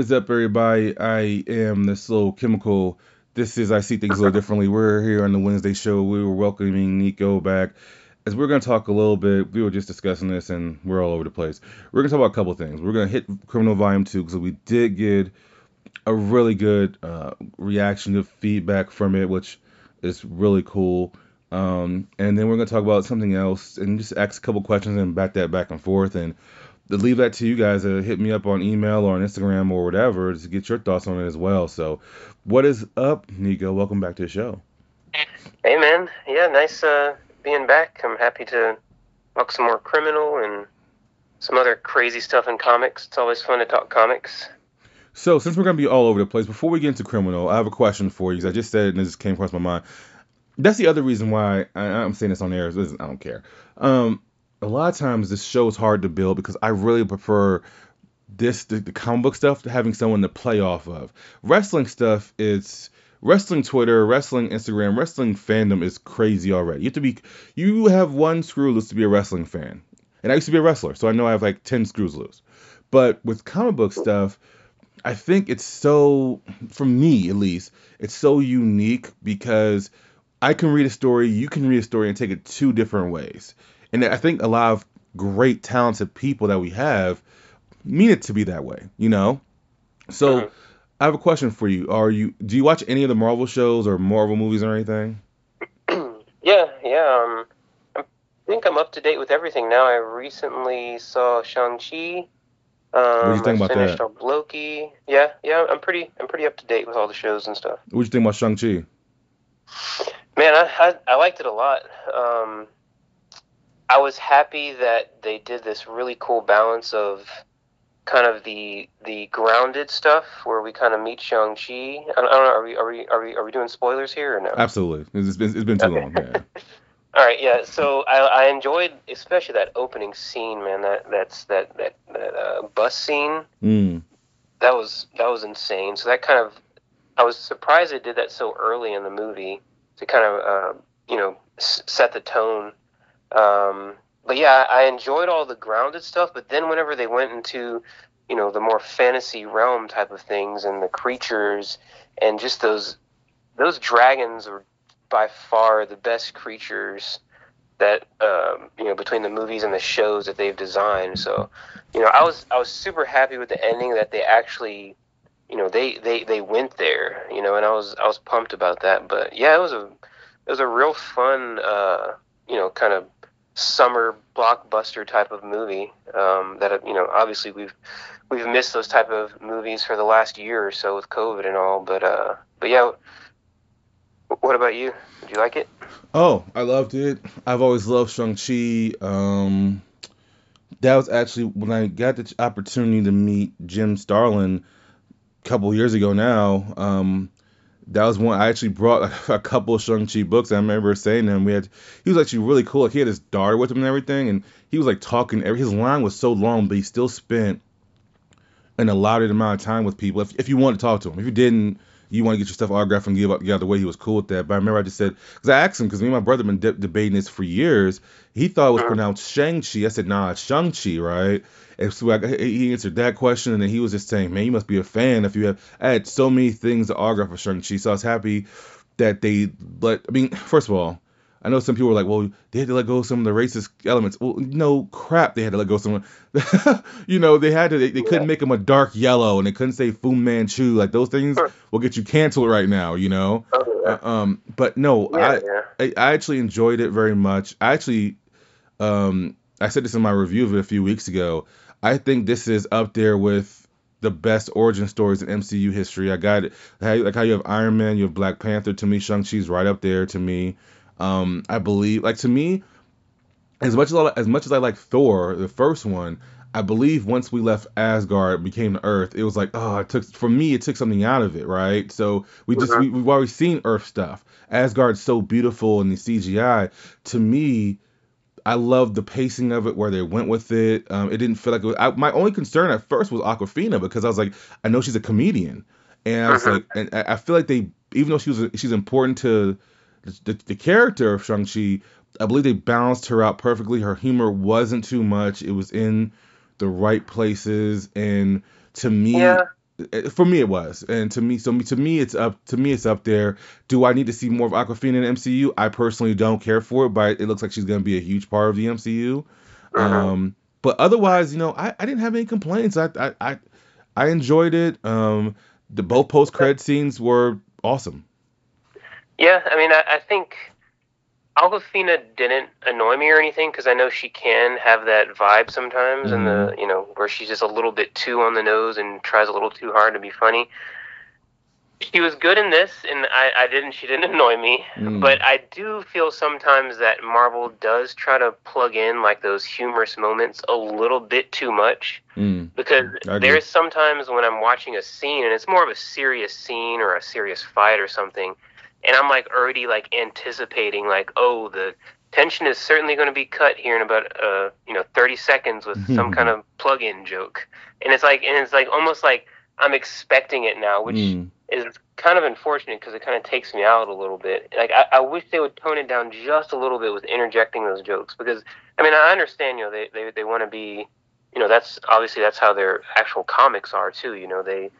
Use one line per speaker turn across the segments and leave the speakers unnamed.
is up, everybody? I am this little chemical. This is I see things a little differently. We're here on the Wednesday show. We were welcoming Nico back. As we're going to talk a little bit, we were just discussing this and we're all over the place. We're going to talk about a couple things. We're going to hit Criminal Volume 2 because we did get a really good uh, reaction to feedback from it, which is really cool. Um, and then we're going to talk about something else and just ask a couple questions and back that back and forth. And leave that to you guys to hit me up on email or on Instagram or whatever to get your thoughts on it as well. So, what is up, Nico? Welcome back to the show.
Hey man, yeah, nice uh, being back. I'm happy to talk some more criminal and some other crazy stuff in comics. It's always fun to talk comics.
So, since we're going to be all over the place, before we get into criminal, I have a question for you because I just said it and it just came across my mind. That's the other reason why I, I'm saying this on air. Is I don't care. Um, a lot of times this show is hard to build because I really prefer this the, the comic book stuff to having someone to play off of. Wrestling stuff it's wrestling Twitter, wrestling Instagram, wrestling fandom is crazy already. You have to be you have one screw loose to be a wrestling fan. And I used to be a wrestler, so I know I have like 10 screws loose. But with comic book stuff, I think it's so for me at least, it's so unique because I can read a story, you can read a story and take it two different ways. And I think a lot of great talented people that we have mean it to be that way, you know? So
Mhm.
I have a question for you. Are you do you watch any of the Marvel shows or Marvel movies or anything?
yeah, yeah. Um, I think I'm up to date with everything now. I recently saw Shang Chi. Um,
What'd you think
I
about
finished
that?
up Loki. Yeah, yeah. I'm pretty, I'm pretty up to date with all the shows and stuff.
What do you think about Shang-Chi?
Man, I, I, I liked it a lot. Um, I was happy that they did this really cool balance of kind of the the grounded stuff where we kind of meet Shang Chi. I don't, I don't know. Are we are we are we are we doing spoilers here or no?
Absolutely. It's been it's been too
Okay.
long. Yeah.
All right, yeah. So I, I enjoyed especially that opening scene, man. That that's that that that uh, bus scene.
Mm.
That was that was insane. So that kind of I was surprised they did that so early in the movie to kind of uh, you know s- set the tone. Um, but yeah, I enjoyed all the grounded stuff. But then whenever they went into you know the more fantasy realm type of things and the creatures and just those those dragons are by far the best creatures that um, you know between the movies and the shows that they've designed. So, you know, I was I was super happy with the ending that they actually, you know, they they they went there. You know, and I was I was pumped about that. But yeah, it was a it was a real fun, uh, you know, kind of summer blockbuster type of movie. Um, that you know, obviously we've we've missed those type of movies for the last year or so with COVID and all. But uh, but yeah. What about you? Did you like it?
Oh, I loved it. I've always loved Shang-Chi. Um, that was actually when I got the opportunity to meet Jim Starlin a couple years ago now. Um, that was when I actually brought a, couple of Shang-Chi books. I remember saying to him, we had, he was actually really cool. Like he had his daughter with him and everything, and he was like talking. Every, his line was so long, but he still spent an allotted amount of time with people. If, if you wanted to talk to him, if you didn't, you want to get your stuff autographed and give up the other way. He was cool with that. But I remember I just said because I asked him because me and my brother have been de- debating this for years. He thought it was
Mhm.
pronounced Shang Chi. I said nah, it's Shang Chi, right? And so I, he answered that question, and then he was just saying, man, you must be a fan if you have. I had so many things to autograph for Shang Chi, so I was happy that they let. I mean, first of all. I know some people were like, well, they had to let go of some of the racist elements. Well, no crap, they had to let go of some. you know, they had to. They, they couldn't make them a dark yellow, and they couldn't say Fu Manchu. Like those things
Sure.
will get you canceled right now. You know.
Oh, yeah.
Uh, um, but no,
yeah,
I,
yeah.
I I actually enjoyed it very much. I actually, um, I said this in my review of it a few weeks ago. I think this is up there with the best origin stories in MCU history. I got it. Like how you have Iron Man, you have Black Panther. To me, Shang Chi's right up there. To me, um, I believe like to me, as much as I, as much as I like Thor, the first one. I believe once we left Asgard, became the Earth, it was like, oh, it took for me, it took something out of it, right? So we just
Mhm.
we, we've already seen Earth stuff. Asgard's so beautiful in the CGI. To me, I love the pacing of it, where they went with it. Um, it didn't feel like it was, I, my only concern at first was Awkwafina because I was like, I know she's a comedian, and I was
Mhm.
like, and I I feel like they, even though she was she's important to the, the, character of Shang Chi, I believe they balanced her out perfectly. Her humor wasn't too much. It was in the right places, and to me,
Yeah.
for me, it was. And to me, so me, to me, it's up. To me, it's up there. Do I need to see more of Awkwafina in the MCU? I personally don't care for it, but it looks like she's going to be a huge part of the MCU.
Mhm.
Um, but otherwise, you know, I, I didn't have any complaints. I I I, I enjoyed it. Um, the both post credit scenes were awesome.
Yeah, I mean, I, I think Awkwafina didn't annoy me or anything because I know she can have that vibe sometimes, and the you know where she's just a little bit too on the nose and tries a little too hard to be funny. She was good in this, and I, I didn't. She didn't annoy me,
Mm.
but I do feel sometimes that Marvel does try to plug in like those humorous moments a little bit too much
Mm,
because there's sometimes when I'm watching a scene and it's more of a serious scene or a serious fight or something, and I'm like already like anticipating like, oh, the tension is certainly going to be cut here in about uh you know 30 seconds with some kind of plug-in joke, and it's like and it's like almost like I'm expecting it now, which
mm,
is kind of unfortunate because it kind of takes me out a little bit. Like I, I wish they would tone it down just a little bit with interjecting those jokes because I mean I understand you know they they, they want to be you know that's obviously that's how their actual comics are too. You know they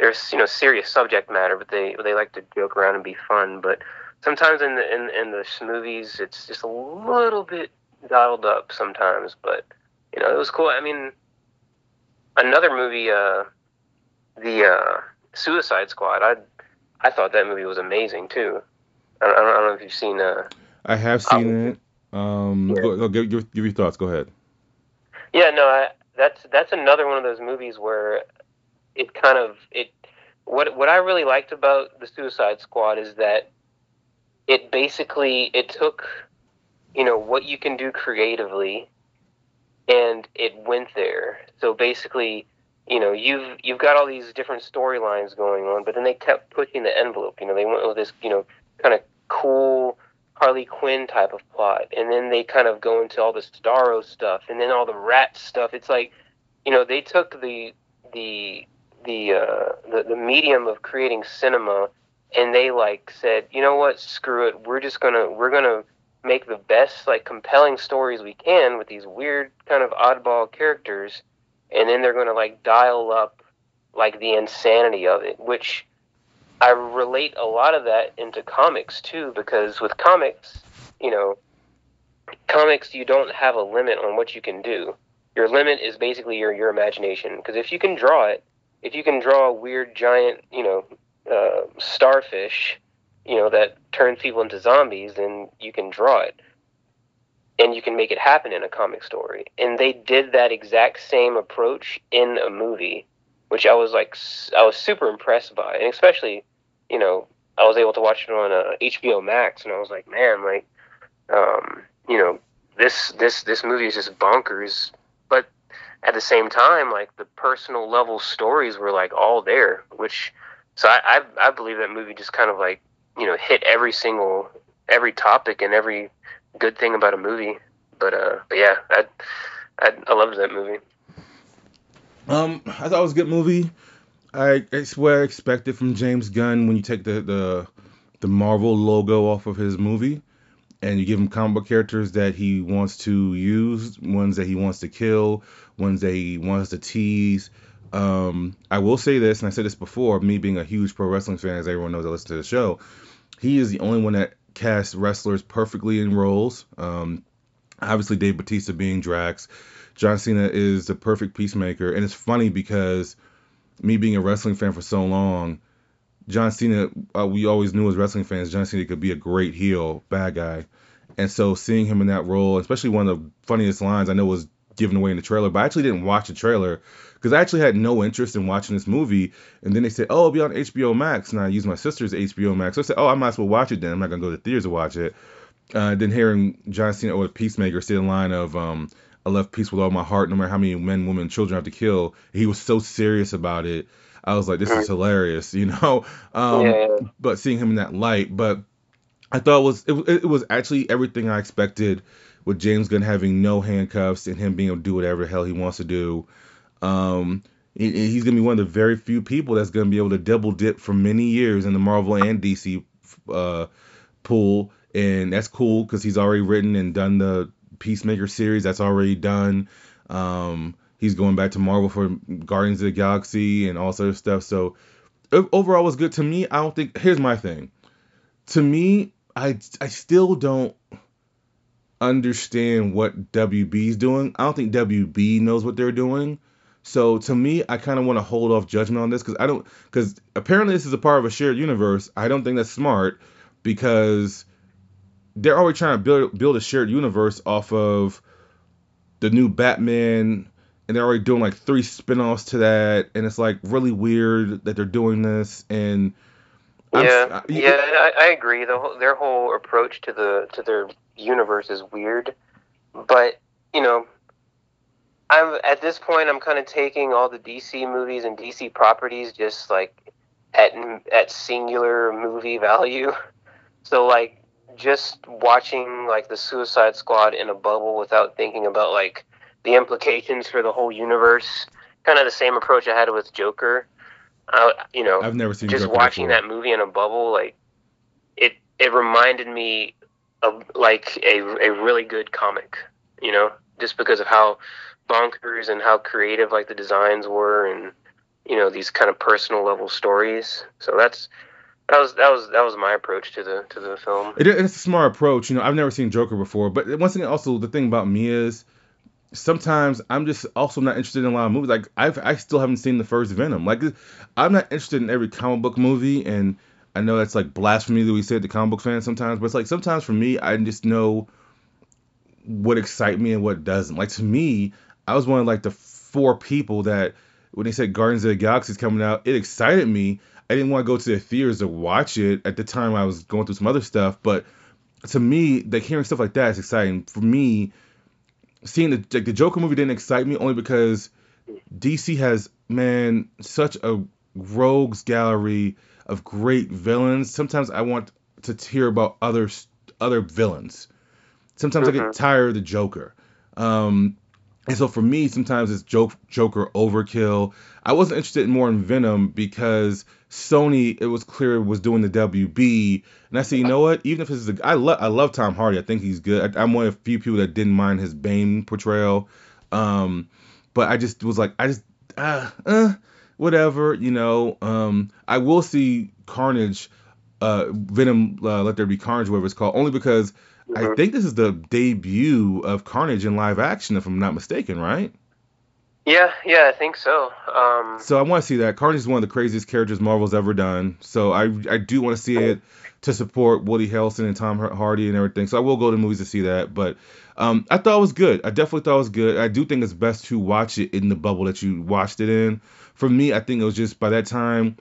there's you know serious subject matter, but they they like to joke around and be fun. But sometimes in the in, in the movies it's just a little bit dialed up sometimes. But you know it was cool. I mean another movie uh the uh Suicide Squad. I I thought that movie was amazing too. I don't, I don't know if you've seen. Uh,
I have seen
Um,
it. Um,
yeah.
go, go, give, give, give your thoughts. Go ahead.
yeah, no, I, that's that's another one of those movies where it kind of it. What what I really liked about the Suicide Squad is that it basically it took, you know, what you can do creatively, and it went there. So basically, you know, you've you've got all these different storylines going on, but then they kept pushing the envelope. You know, they went with this, you know, kind of cool Harley Quinn type of plot, and then they kind of go into all the Starro stuff, and then all the rat stuff. It's like, you know, they took the the the uh, the, the medium of creating cinema, and they like said, you know what, screw it, we're just gonna we're gonna make the best like compelling stories we can with these weird kind of oddball characters, and then they're gonna like dial up like the insanity of it, which I relate a lot of that into comics too, because with comics, you know, comics you don't have a limit on what you can do. Your limit is basically your your imagination. Because if you can draw it, if you can draw a weird giant, you know, uh, starfish, you know, that turns people into zombies, then you can draw it, and you can make it happen in a comic story. And they did that exact same approach in a movie, which I was like, I was super impressed by, and especially, you know, I was able to watch it on uh, HBO Max, and I was like, man, like, um, you know, this this this movie is just bonkers, at the same time, like the personal level stories were like all there, which so I I, I believe that movie just kind of like you know hit every single every topic and every good thing about a movie. But uh, but yeah, I I, I loved that movie.
Um, I thought it was a good movie. I it's what I expected from James Gunn when you take the the the Marvel logo off of his movie and you give him comic book characters that he wants to use, ones that he wants to kill, ones that he wants to tease. Um, I will say this, and I said this before, me being a huge pro wrestling fan, as everyone knows that listen to the show, he is the only one that casts wrestlers perfectly in roles. Um, obviously, Dave Batista being Drax. John Cena is the perfect peacemaker, and it's funny because me being a wrestling fan for so long, John Cena, uh, we always knew as wrestling fans, John Cena could be a great heel, bad guy. And so seeing him in that role, especially one of the funniest lines I know was given away in the trailer, but I actually didn't watch the trailer because I actually had no interest in watching this movie. And then they said, oh, it'll be on HBO Max. And I used my sister's HBO Max. So I said, oh, I might as well watch it then. I'm not going to go to the theaters to watch it. Uh, then hearing John Cena or Peacemaker say the line of, um, I love peace with all my heart, no matter how many men, women, children I have to kill. He was so serious about it. I was like, this is hilarious, you know. Um,
yeah,
But seeing him in that light, but I thought it was it, it was actually everything I expected with James Gunn having no handcuffs and him being able to do whatever the hell he wants to do. Um, he- he's gonna be one of the very few people that's gonna be able to double dip for many years in the Marvel and DC uh, pool and that's cool because he's already written and done the Peacemaker series. That's already done. Um, he's going back to Marvel for Guardians of the Galaxy and all sort of stuff. So overall, was good to me. I don't think. Here's my thing. To me, I I still don't understand what WB's doing. I don't think WB knows what they're doing. So to me, I kind of want to hold off judgment on this because I don't because apparently this is a part of a shared universe. I don't think that's smart because they're already trying to build build a shared universe off of the new Batman, and they're already doing like three spin-offs to that, and it's like really weird that they're doing this. And
I'm, yeah, I, yeah, I, I agree. The whole, their whole approach to the to their universe is weird, but you know, I'm at this point. I'm kind of taking all the DC movies and DC properties just like at at singular movie value. So like just watching like the Suicide Squad in a bubble without thinking about like the implications for the whole universe. Kind of the same approach I had with Joker. Uh, you know,
I've never seen
just
Joker
watching
before.
that movie in a bubble. Like it, it reminded me of like a a really good comic. You know, just because of how bonkers and how creative like the designs were and you know these kind of personal level stories so that's that was that was that was my approach to the to the film
It, it's a smart approach. You know, I've never seen Joker before, but once again, also the thing about me is sometimes I'm just also not interested in a lot of movies. Like I've I still haven't seen the first Venom. Like I'm not interested in every comic book movie, and I know that's like blasphemy that we say to comic book fans sometimes, but it's like sometimes for me, I just know what excites me and what doesn't. Like to me, I was one of like the four people that when they said Guardians of the Galaxy is coming out, it excited me. I didn't want to go to the theaters to watch it at the time. I was going through some other stuff, but to me, like hearing stuff like that is exciting. For me, seeing the the Joker movie didn't excite me only because DC has man such a rogues gallery of great villains. Sometimes I want to hear about other other villains. Sometimes I get tired of the Joker. Um, and so for me, sometimes it's joke, Joker overkill. I wasn't interested more in Venom because Sony, it was clear, was doing the WB, and I said, you know what? Even if this is, a, I love, I love Tom Hardy. I think he's good. I, am one of the few people that didn't mind his Bane portrayal. Um, but I just was like, I just, uh, uh whatever, you know. Um, I will see Carnage, uh, Venom, uh, Let There Be Carnage, whatever it's called, only because I think this is the debut of Carnage in live action, if I'm not mistaken, right?
Yeah, yeah, I think so. Um,
so I want to see that. Carnage is one of the craziest characters Marvel's ever done. So I I do want to see it to support Woody Harrelson and Tom Hardy and everything. So I will go to movies to see that. But um, I thought it was good. I definitely thought it was good. I do think it's best to watch it in the bubble that you watched it in. For me, I think it was just by that time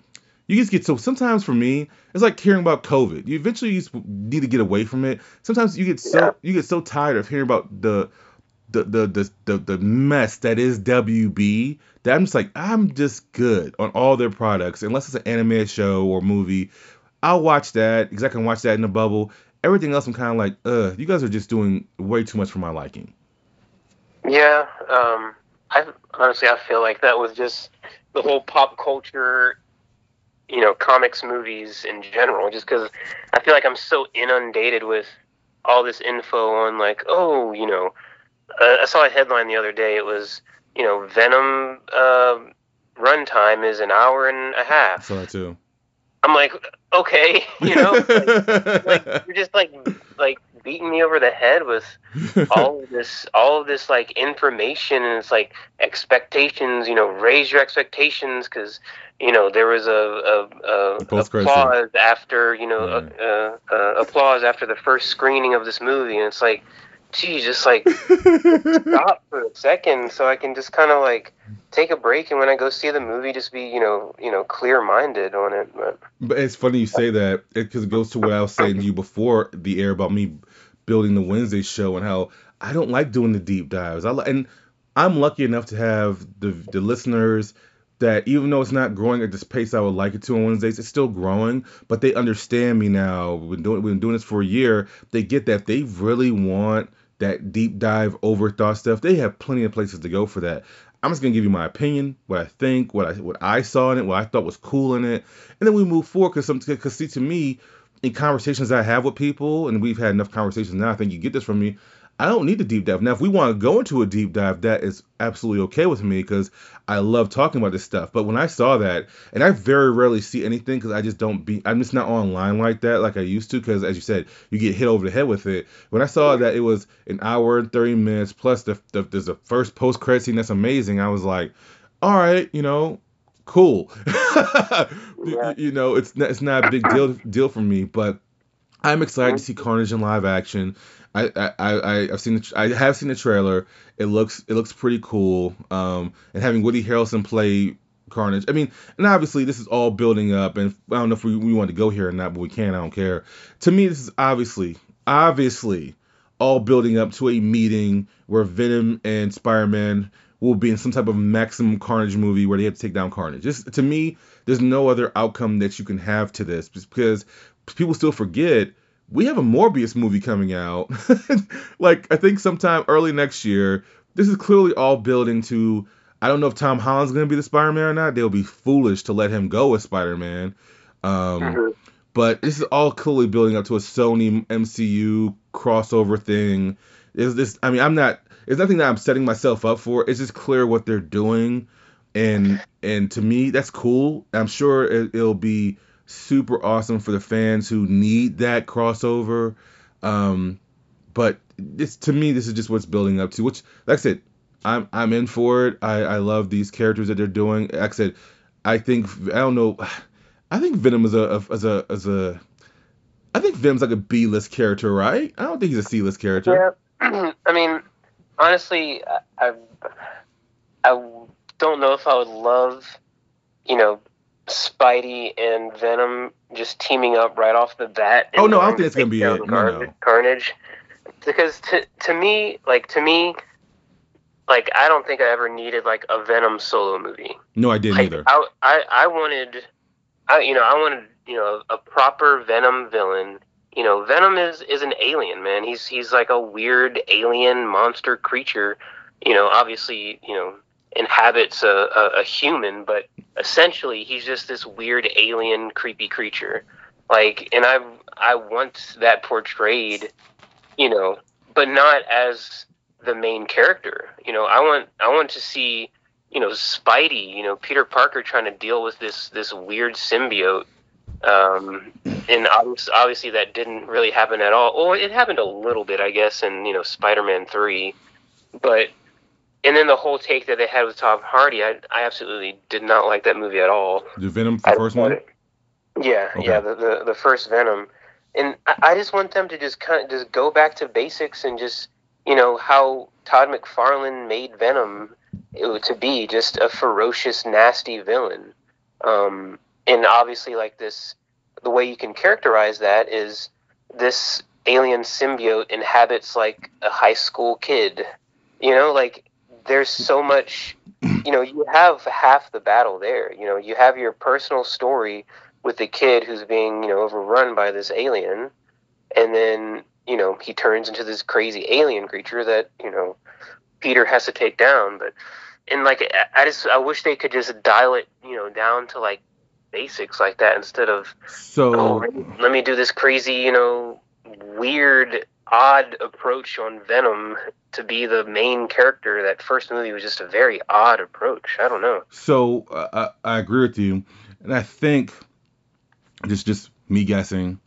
you just get so sometimes for me it's like hearing about covid. You eventually you need to get away from it. Sometimes you get so yeah. you get so tired of hearing about the the, the the the the mess that is wb that i'm just like i'm just good on all their products. Unless it's an anime show or movie i'll watch that because i can watch that in the bubble. Everything else i'm kind of like uh you guys are just doing way too much for my liking.
Yeah um i honestly i feel like that was just the whole pop culture you know comics movies in general just because i feel like i'm so inundated with all this info on like oh you know uh, i saw a headline the other day it was you know venom uh, runtime is an hour and a half.
I saw that too
i'm like okay you know like, like you're just like like beating me over the head with all of this all of this like information and it's like expectations you know raise your expectations because you know there was a, a, a applause after you know yeah. a, a, applause after the first screening of this movie and it's like gee just like stop for a second so i can just kind of like take a break and when i go see the movie just be you know you know clear minded on it but
but it's funny you say that because it, goes to what i was saying to you before the air about me building the wednesday show and how i don't like doing the deep dives i and i'm lucky enough to have the the listeners that even though it's not growing at this pace I would like it to on Wednesdays, it's still growing. But they understand me now. We've been doing, we've been doing this for a year. They get that they really want that deep dive overthought stuff, they have plenty of places to go for that. I'm just gonna give you my opinion, what I think, what I what I saw in it, what I thought was cool in it, and then we move forward. Cause some, cause see, to me, in conversations I have with people, and we've had enough conversations now, I think you get this from me. I don't need a deep dive. Now, if we want to go into a deep dive, that is absolutely okay with me because I love talking about this stuff. But when I saw that, and I very rarely see anything because I just don't be, I'm just not online like that like I used to because, as you said, you get hit over the head with it. When I saw that it was an hour and 30 minutes plus the, the there's a first post credit scene that's amazing, I was like, all right, you know, cool.
Yeah.
you know, it's not, it's not a big deal deal for me, but I'm excited to mm-hmm. see Carnage in live action. I I, I I've seen the, I have seen the trailer. It looks it looks pretty cool. Um, and having Woody Harrelson play Carnage. I mean, and obviously this is all building up, and I don't know if we, we want to go here or not, but we can. I don't care. To me, this is obviously obviously all building up to a meeting where Venom and Spider-Man will be in some type of maximum Carnage movie where they have to take down Carnage. Just to me, there's no other outcome that you can have to this because people still forget we have a Morbius movie coming out. like I think sometime early next year. This is clearly all building to. I don't know if Tom Holland's going to be the Spider-Man or not. They'll be foolish to let him go as Spider-Man. Um,
Mhm.
but this is all clearly building up to a Sony MCU crossover thing. Is this? I mean, I'm not. It's nothing that I'm setting myself up for. It's just clear what they're doing, and and to me, that's cool. I'm sure it, it'll be super awesome for the fans who need that crossover. Um, but this to me, this is just what's building up to. Which, like I said, I'm I'm in for it. I I love these characters that they're doing. Like I said, I think I don't know. I think Venom is a as a as a. I think Venom's like a B list character, right? I don't think he's a C list character.
Yeah. I mean, honestly, I, I I don't know if I would love, you know, Spidey and Venom just teaming up right off the bat.
Oh, no, I don't think it's gonna be it. No, no.
Carnage. Because to to me, like to me, like I don't think I ever needed like a Venom solo movie.
No, I didn't
Like,
either.
I, I I wanted, I you know I wanted you know a proper Venom villain. You know, Venom is is an alien, man. He's he's like a weird alien monster creature. You know, obviously, you know, inhabits a, a, a human, but essentially he's just this weird alien, creepy creature. Like, and I I want that portrayed, you know, but not as the main character. You know, I want I want to see you know Spidey, you know Peter Parker trying to deal with this this weird symbiote, um, and obviously, obviously that didn't really happen at all. Well, it happened a little bit, I guess, in you know Spider-Man three, but and then the whole take that they had with Tom Hardy, I I absolutely did not like that movie at all.
The Venom, the first one.
it. Yeah,
Okay.
yeah, the, the the first Venom, and I, I just want them to just kind of just go back to basics and just you know how Todd McFarlane made Venom it, to be just a ferocious, nasty villain, um, and obviously like this, the way you can characterize that is this alien symbiote inhabits like a high school kid, you know, like there's so much you know, you have half the battle there. You know, you have your personal story with the kid who's being, you know, overrun by this alien, and then, you know, he turns into this crazy alien creature that, you know, Peter has to take down. But, and like, I- just, I wish they could just dial it, you know, down to like basics like that instead of, oh,
So
me- let me do this crazy, you know, weird, odd approach on Venom to be the main character. That first movie was just a very odd approach. I don't know.
So uh, I, agree with you, and I think just just me guessing.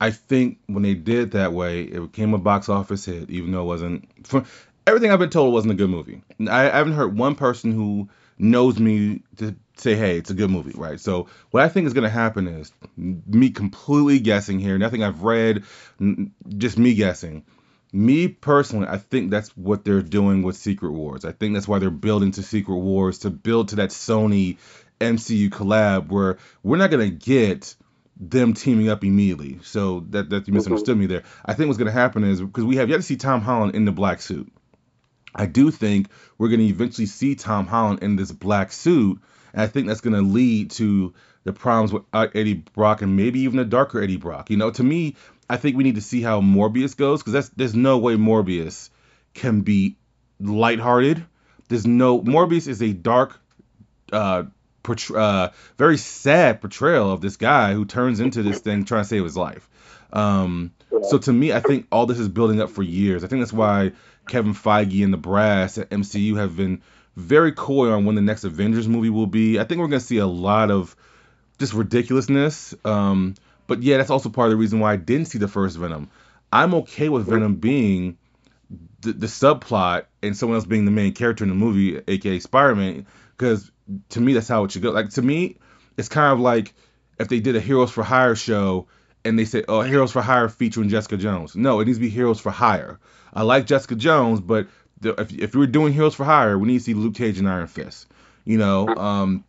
I think when they did that way, it became a box office hit, even though it wasn't. For everything I've been told, it wasn't a good movie. I, I haven't heard one person who knows me to say, "Hey, it's a good movie," right? So what I think is going to happen is me completely guessing here. Nothing I've read, n- just me guessing. Me personally, I think that's what they're doing with Secret Wars. I think that's why they're building to Secret Wars to build to that Sony MCU collab where we're not gonna get them teaming up immediately. So that that you misunderstood mm-hmm. me there. I think what's gonna happen is because we have yet to see Tom Holland in the black suit. I do think we're gonna eventually see Tom Holland in this black suit, and I think that's gonna lead to the problems with uh, Eddie Brock and maybe even a darker Eddie Brock. You know, to me, I think we need to see how Morbius goes because there's no way Morbius can be lighthearted. There's no Morbius is a dark uh, portray- uh, very sad portrayal of this guy who turns into this thing trying to save his life. Um, so to me, I think all this is building up for years. I think that's why Kevin Feige and the brass at MCU have been very coy on when the next Avengers movie will be. I think we're gonna see a lot of just ridiculousness. Um, but yeah, that's also part of the reason why I didn't see the first Venom. I'm okay with Venom being the, the subplot and someone else being the main character in the movie, aka Spider-Man, because to me that's how it should go. Like to me, it's kind of like if they did a Heroes for Hire show and they said, "Oh, Heroes for Hire featuring Jessica Jones." No, it needs to be Heroes for Hire. I like Jessica Jones, but the, if if we were doing Heroes for Hire, we need to see Luke Cage and Iron Fist. You know, um,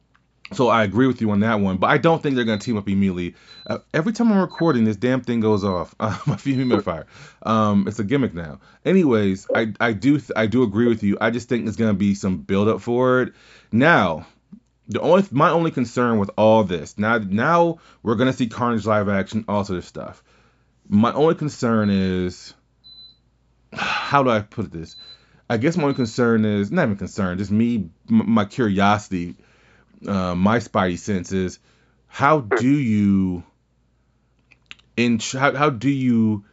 so I agree with you on that one, but I don't think they're to team up immediately. Uh, every time I'm recording, this damn thing goes off. My humidifier. Um, it's a gimmick now. Anyways, I I do I do agree with you. I just think there's to be some build up for it. Now, the only my only concern with all this now now we're going to see Carnage live action, all sort of stuff. My only concern is how do I put this? I guess my only concern is not even concern, just me, my curiosity uh, my spidey senses. How do you in how, how do you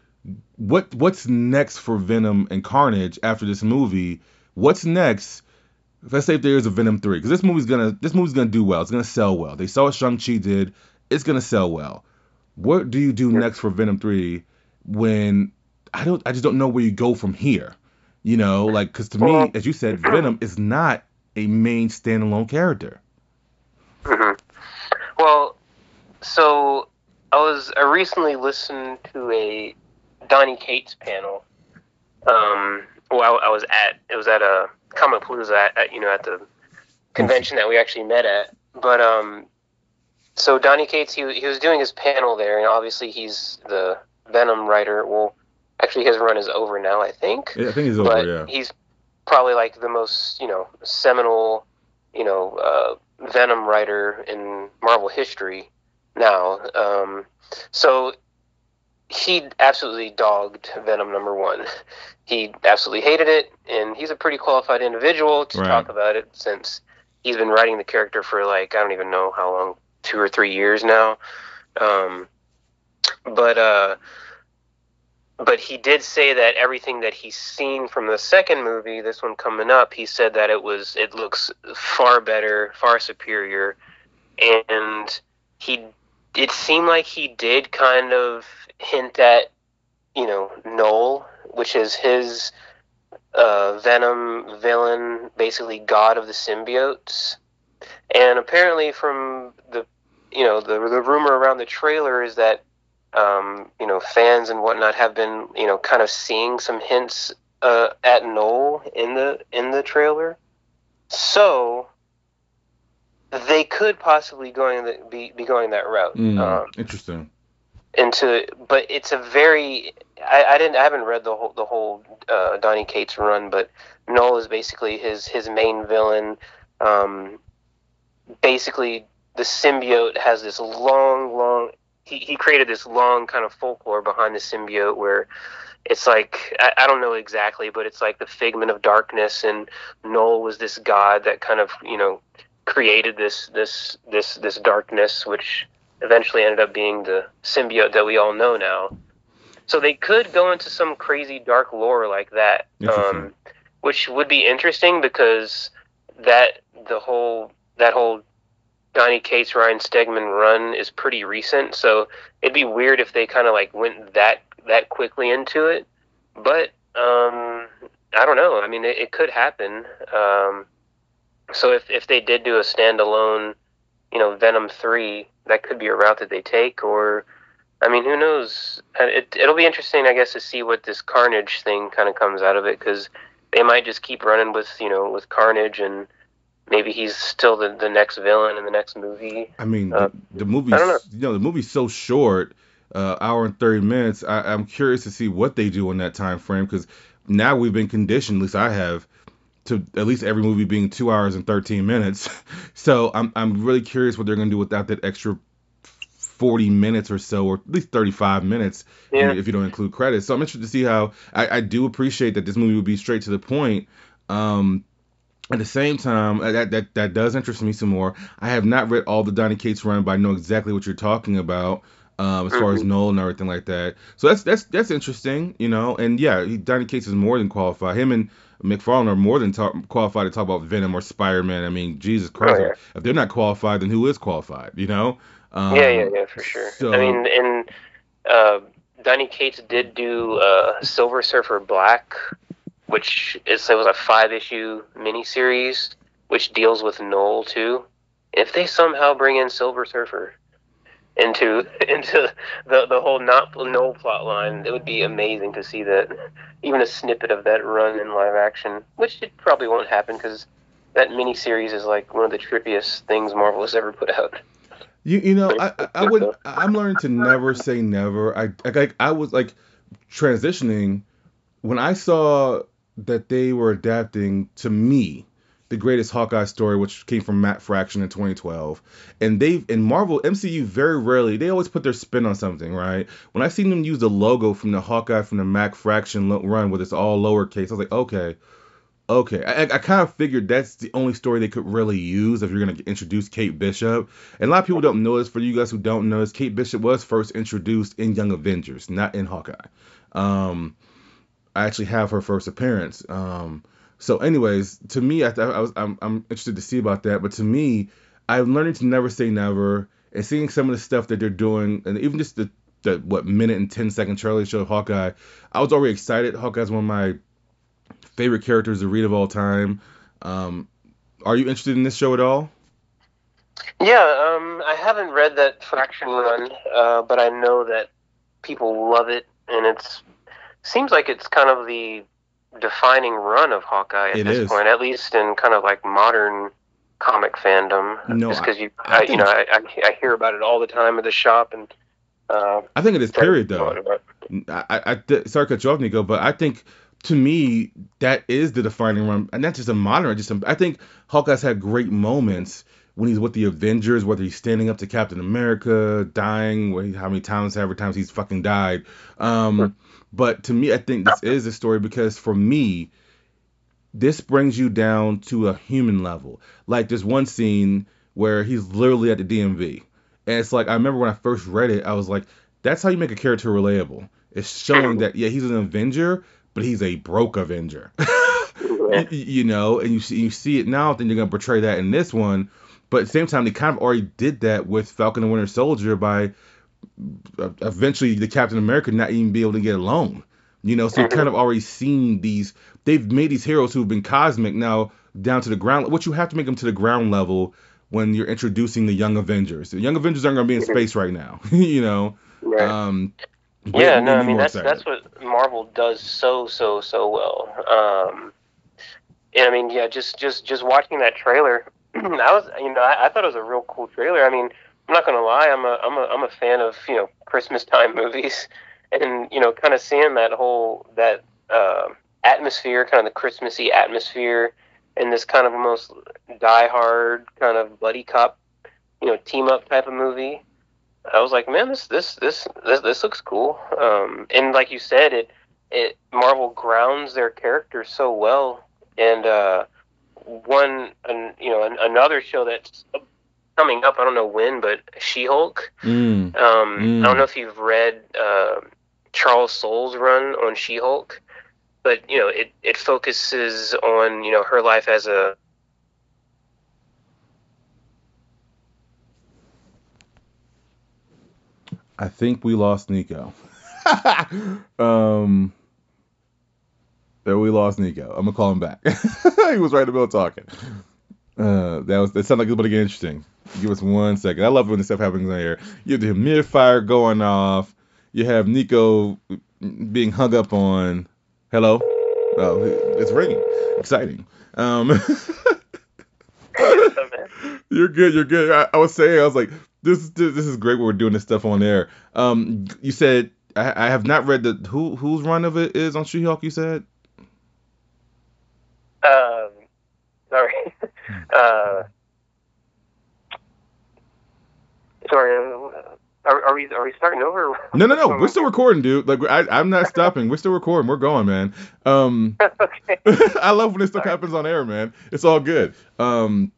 what what's next for Venom and Carnage after this movie? What's next? Let's say if there is a Venom three, because this movie's gonna this movie's gonna do well. It's gonna sell well. They saw what Shang Chi did. It's gonna sell well. What do you do next for Venom three when I don't I just don't know where you go from here. You know, like because to me, as you said, Venom is not a main standalone character.
hmm Well, so I was I recently listened to a Donny Cates panel. Um, well, I, I was at it was at a Comicpalooza at, at you know at the convention that we actually met at. But um, so Donny Cates he he was doing his panel there, and obviously he's the Venom writer. Well, actually his run is over now, I think.
Yeah, I think he's over.
but
yeah.
he's probably like the most you know seminal you know uh, Venom writer in Marvel history now. Um, so he absolutely dogged Venom number one. He absolutely hated it, and he's a pretty qualified individual to
Right.
talk about it since he's been writing the character for like I don't even know how long, two or three years now. Um, but uh, but he did say that everything that he's seen from the second movie, this one coming up, he said that it was it looks far better, far superior, and he it seemed like he did kind of hint at you know Knull, which is his uh, Venom villain, basically god of the symbiotes, and apparently from the you know the the rumor around the trailer is that um, you know, fans and whatnot have been, you know, kind of seeing some hints uh, at Knull in the in the trailer. So they could possibly going the, be be going that route
Mm,
um,
interesting.
Into, but it's a very I, I didn't I haven't read the whole the whole uh, Donny Cates run, but Knull is basically his his main villain. Um, basically, the symbiote has this long, long he, he created this long kind of folklore behind the symbiote where it's like I, I don't know exactly, but it's like the figment of darkness, and Knull was this god that kind of you know created this this this this darkness, which eventually ended up being the symbiote that we all know now. So they could go into some crazy dark lore like that, um, which would be interesting because that the whole that whole Donny Cates Ryan Stegman run is pretty recent, so it'd be weird if they kind of like went that that quickly into it. But um, I don't know. I mean, it, it could happen. Um, so if if they did do a standalone, you know, Venom three, that could be a route that they take. Or, I mean, who knows? It, it'll be interesting, I guess, to see what this Carnage thing kind of comes out of it because they might just keep running with you know with Carnage and maybe he's still the, the next villain in the next movie.
I mean,
Uh,
the, the
don't know.
you know the movie's so short, uh, hour and thirty minutes. I, I'm curious to see what they do in that time frame because now we've been conditioned, at least I have, to at least every movie being two hours and thirteen minutes. so I'm I'm really curious what they're gonna do without that extra. 40 minutes or so, or at least 35 minutes
Yeah.
if you don't include credits. So I'm interested to see how I, I do appreciate that this movie would be straight to the point. Um, At the same time, uh, that, that that does interest me some more. I have not read all the Donny Cates run, but I know exactly what you're talking about um, as far as
Mhm.
Knull and everything like that. So that's that's that's interesting, you know. And yeah, Donny Cates is more than qualified. Him and McFarlane are more than talk, qualified to talk about Venom or Spider-Man. I mean, Jesus Christ,
Oh, yeah.
if they're not qualified, then who is qualified? You know? Um,
yeah, yeah, yeah, for sure.
So,
I mean, and uh, Donny Cates did do uh, Silver Surfer Black, which is it was a five issue miniseries which deals with Knull too. If they somehow bring in Silver Surfer into into the the whole not Knull plot line, it would be amazing to see that even a snippet of that run in live action, which it probably won't happen because that miniseries is like one of the trippiest things Marvel has ever put out.
You you know I I, I would I'm learning to never say never. I like I was like transitioning when I saw that they were adapting to me the greatest Hawkeye story, which came from Matt Fraction in 2012, and they've in Marvel MCU very rarely they always put their spin on something, right? When I seen them use the logo from the Hawkeye from the Matt Fraction run with it's all lowercase, I was like, okay. Okay, I, I kind of figured that's the only story they could really use if you're gonna introduce Kate Bishop. And a lot of people don't know this. For you guys who don't know this, Kate Bishop was first introduced in Young Avengers, not in Hawkeye. Um, I actually have her first appearance. Um, so, anyways, to me, I, I was I'm, I'm interested to see about that. But to me, I'm learning to never say never, and seeing some of the stuff that they're doing, and even just the the what minute and 10 second Charlie show Hawkeye, I was already excited. Hawkeye's one of my favorite characters to read of all time. Um, are you interested in this show at all?
Yeah, um, I haven't read that Fraction run, uh, but I know that people love it, and it's seems like it's kind of the defining run of Hawkeye at
It
this
is.
point, at least in kind of like modern comic fandom.
No,
just because you,
I
I, you know, I, I, hear about it all the time at the shop, and uh,
I think it is period though. I, I, I th- sorry to cut you off, Nico, but I think to me that is the defining run, and not just a modern. Just a, I think Hawkeye's had great moments when he's with the Avengers, whether he's standing up to Captain America, dying, how many times, however times he's fucking died. Um, but to me, I think this is a story because for me, this brings you down to a human level. Like there's one scene where he's literally at the DMV, and it's like I remember when I first read it, I was like, that's how you make a character relatable. It's showing that yeah, he's an Avenger, but he's a broke Avenger. You know, and you see you see it now. Then you're gonna portray that in this one, but at the same time, they kind of already did that with Falcon and Winter Soldier by uh, eventually the Captain America not even be able to get a loan. You know, so you've kind of already seen these. They've made these heroes who've been cosmic now down to the ground. What you have to make them to the ground level when you're introducing the Young Avengers. The Young Avengers aren't gonna be in space right now. you know.
Right.
Um,
yeah, no, I mean that's
excited.
that's what Marvel does so so so well. Um, and I mean, yeah, just just just watching that trailer, I was you know I, I thought it was a real cool trailer. I mean, I'm not gonna lie, I'm a I'm a I'm a fan of you know Christmas time movies, and you know kind of seeing that whole that uh, atmosphere, kind of the Christmassy atmosphere, and this kind of almost die hard kind of buddy cop, you know, team up type of movie. I was like, man, this this this this, this looks cool. Um, and like you said, it it Marvel grounds their characters so well. And uh, one, an, you know, an, another show that's coming up. I don't know when, but She-Hulk.
Mm,
Um,
Mm.
I don't know if you've read uh, Charles Soule's run on She-Hulk, but you know, it it focuses on you know her life as a
I think we lost Nico. um, there we lost Nico. I'm gonna call him back. he was right middle talking. Uh, that was that sounded like it was about to get interesting. Give us one second. I love when this stuff happens on here. You have the humidifier going off. You have Nico being hung up on. Hello. Oh, it's ringing. Exciting. Um, you're good. You're good. I, I was saying, I was like, this, this this is great. We're doing this stuff on air. Um, you said I, I have not read the who whose run of it is on She-Hulk. You said.
Um, sorry, uh, sorry. uh, Are, are we are we starting over?
No, no, no. We're still recording, dude. Like I, I'm not stopping. We're still recording. We're going, man. Um,
okay.
I love when this stuff happens on air, man. It's all good. Um,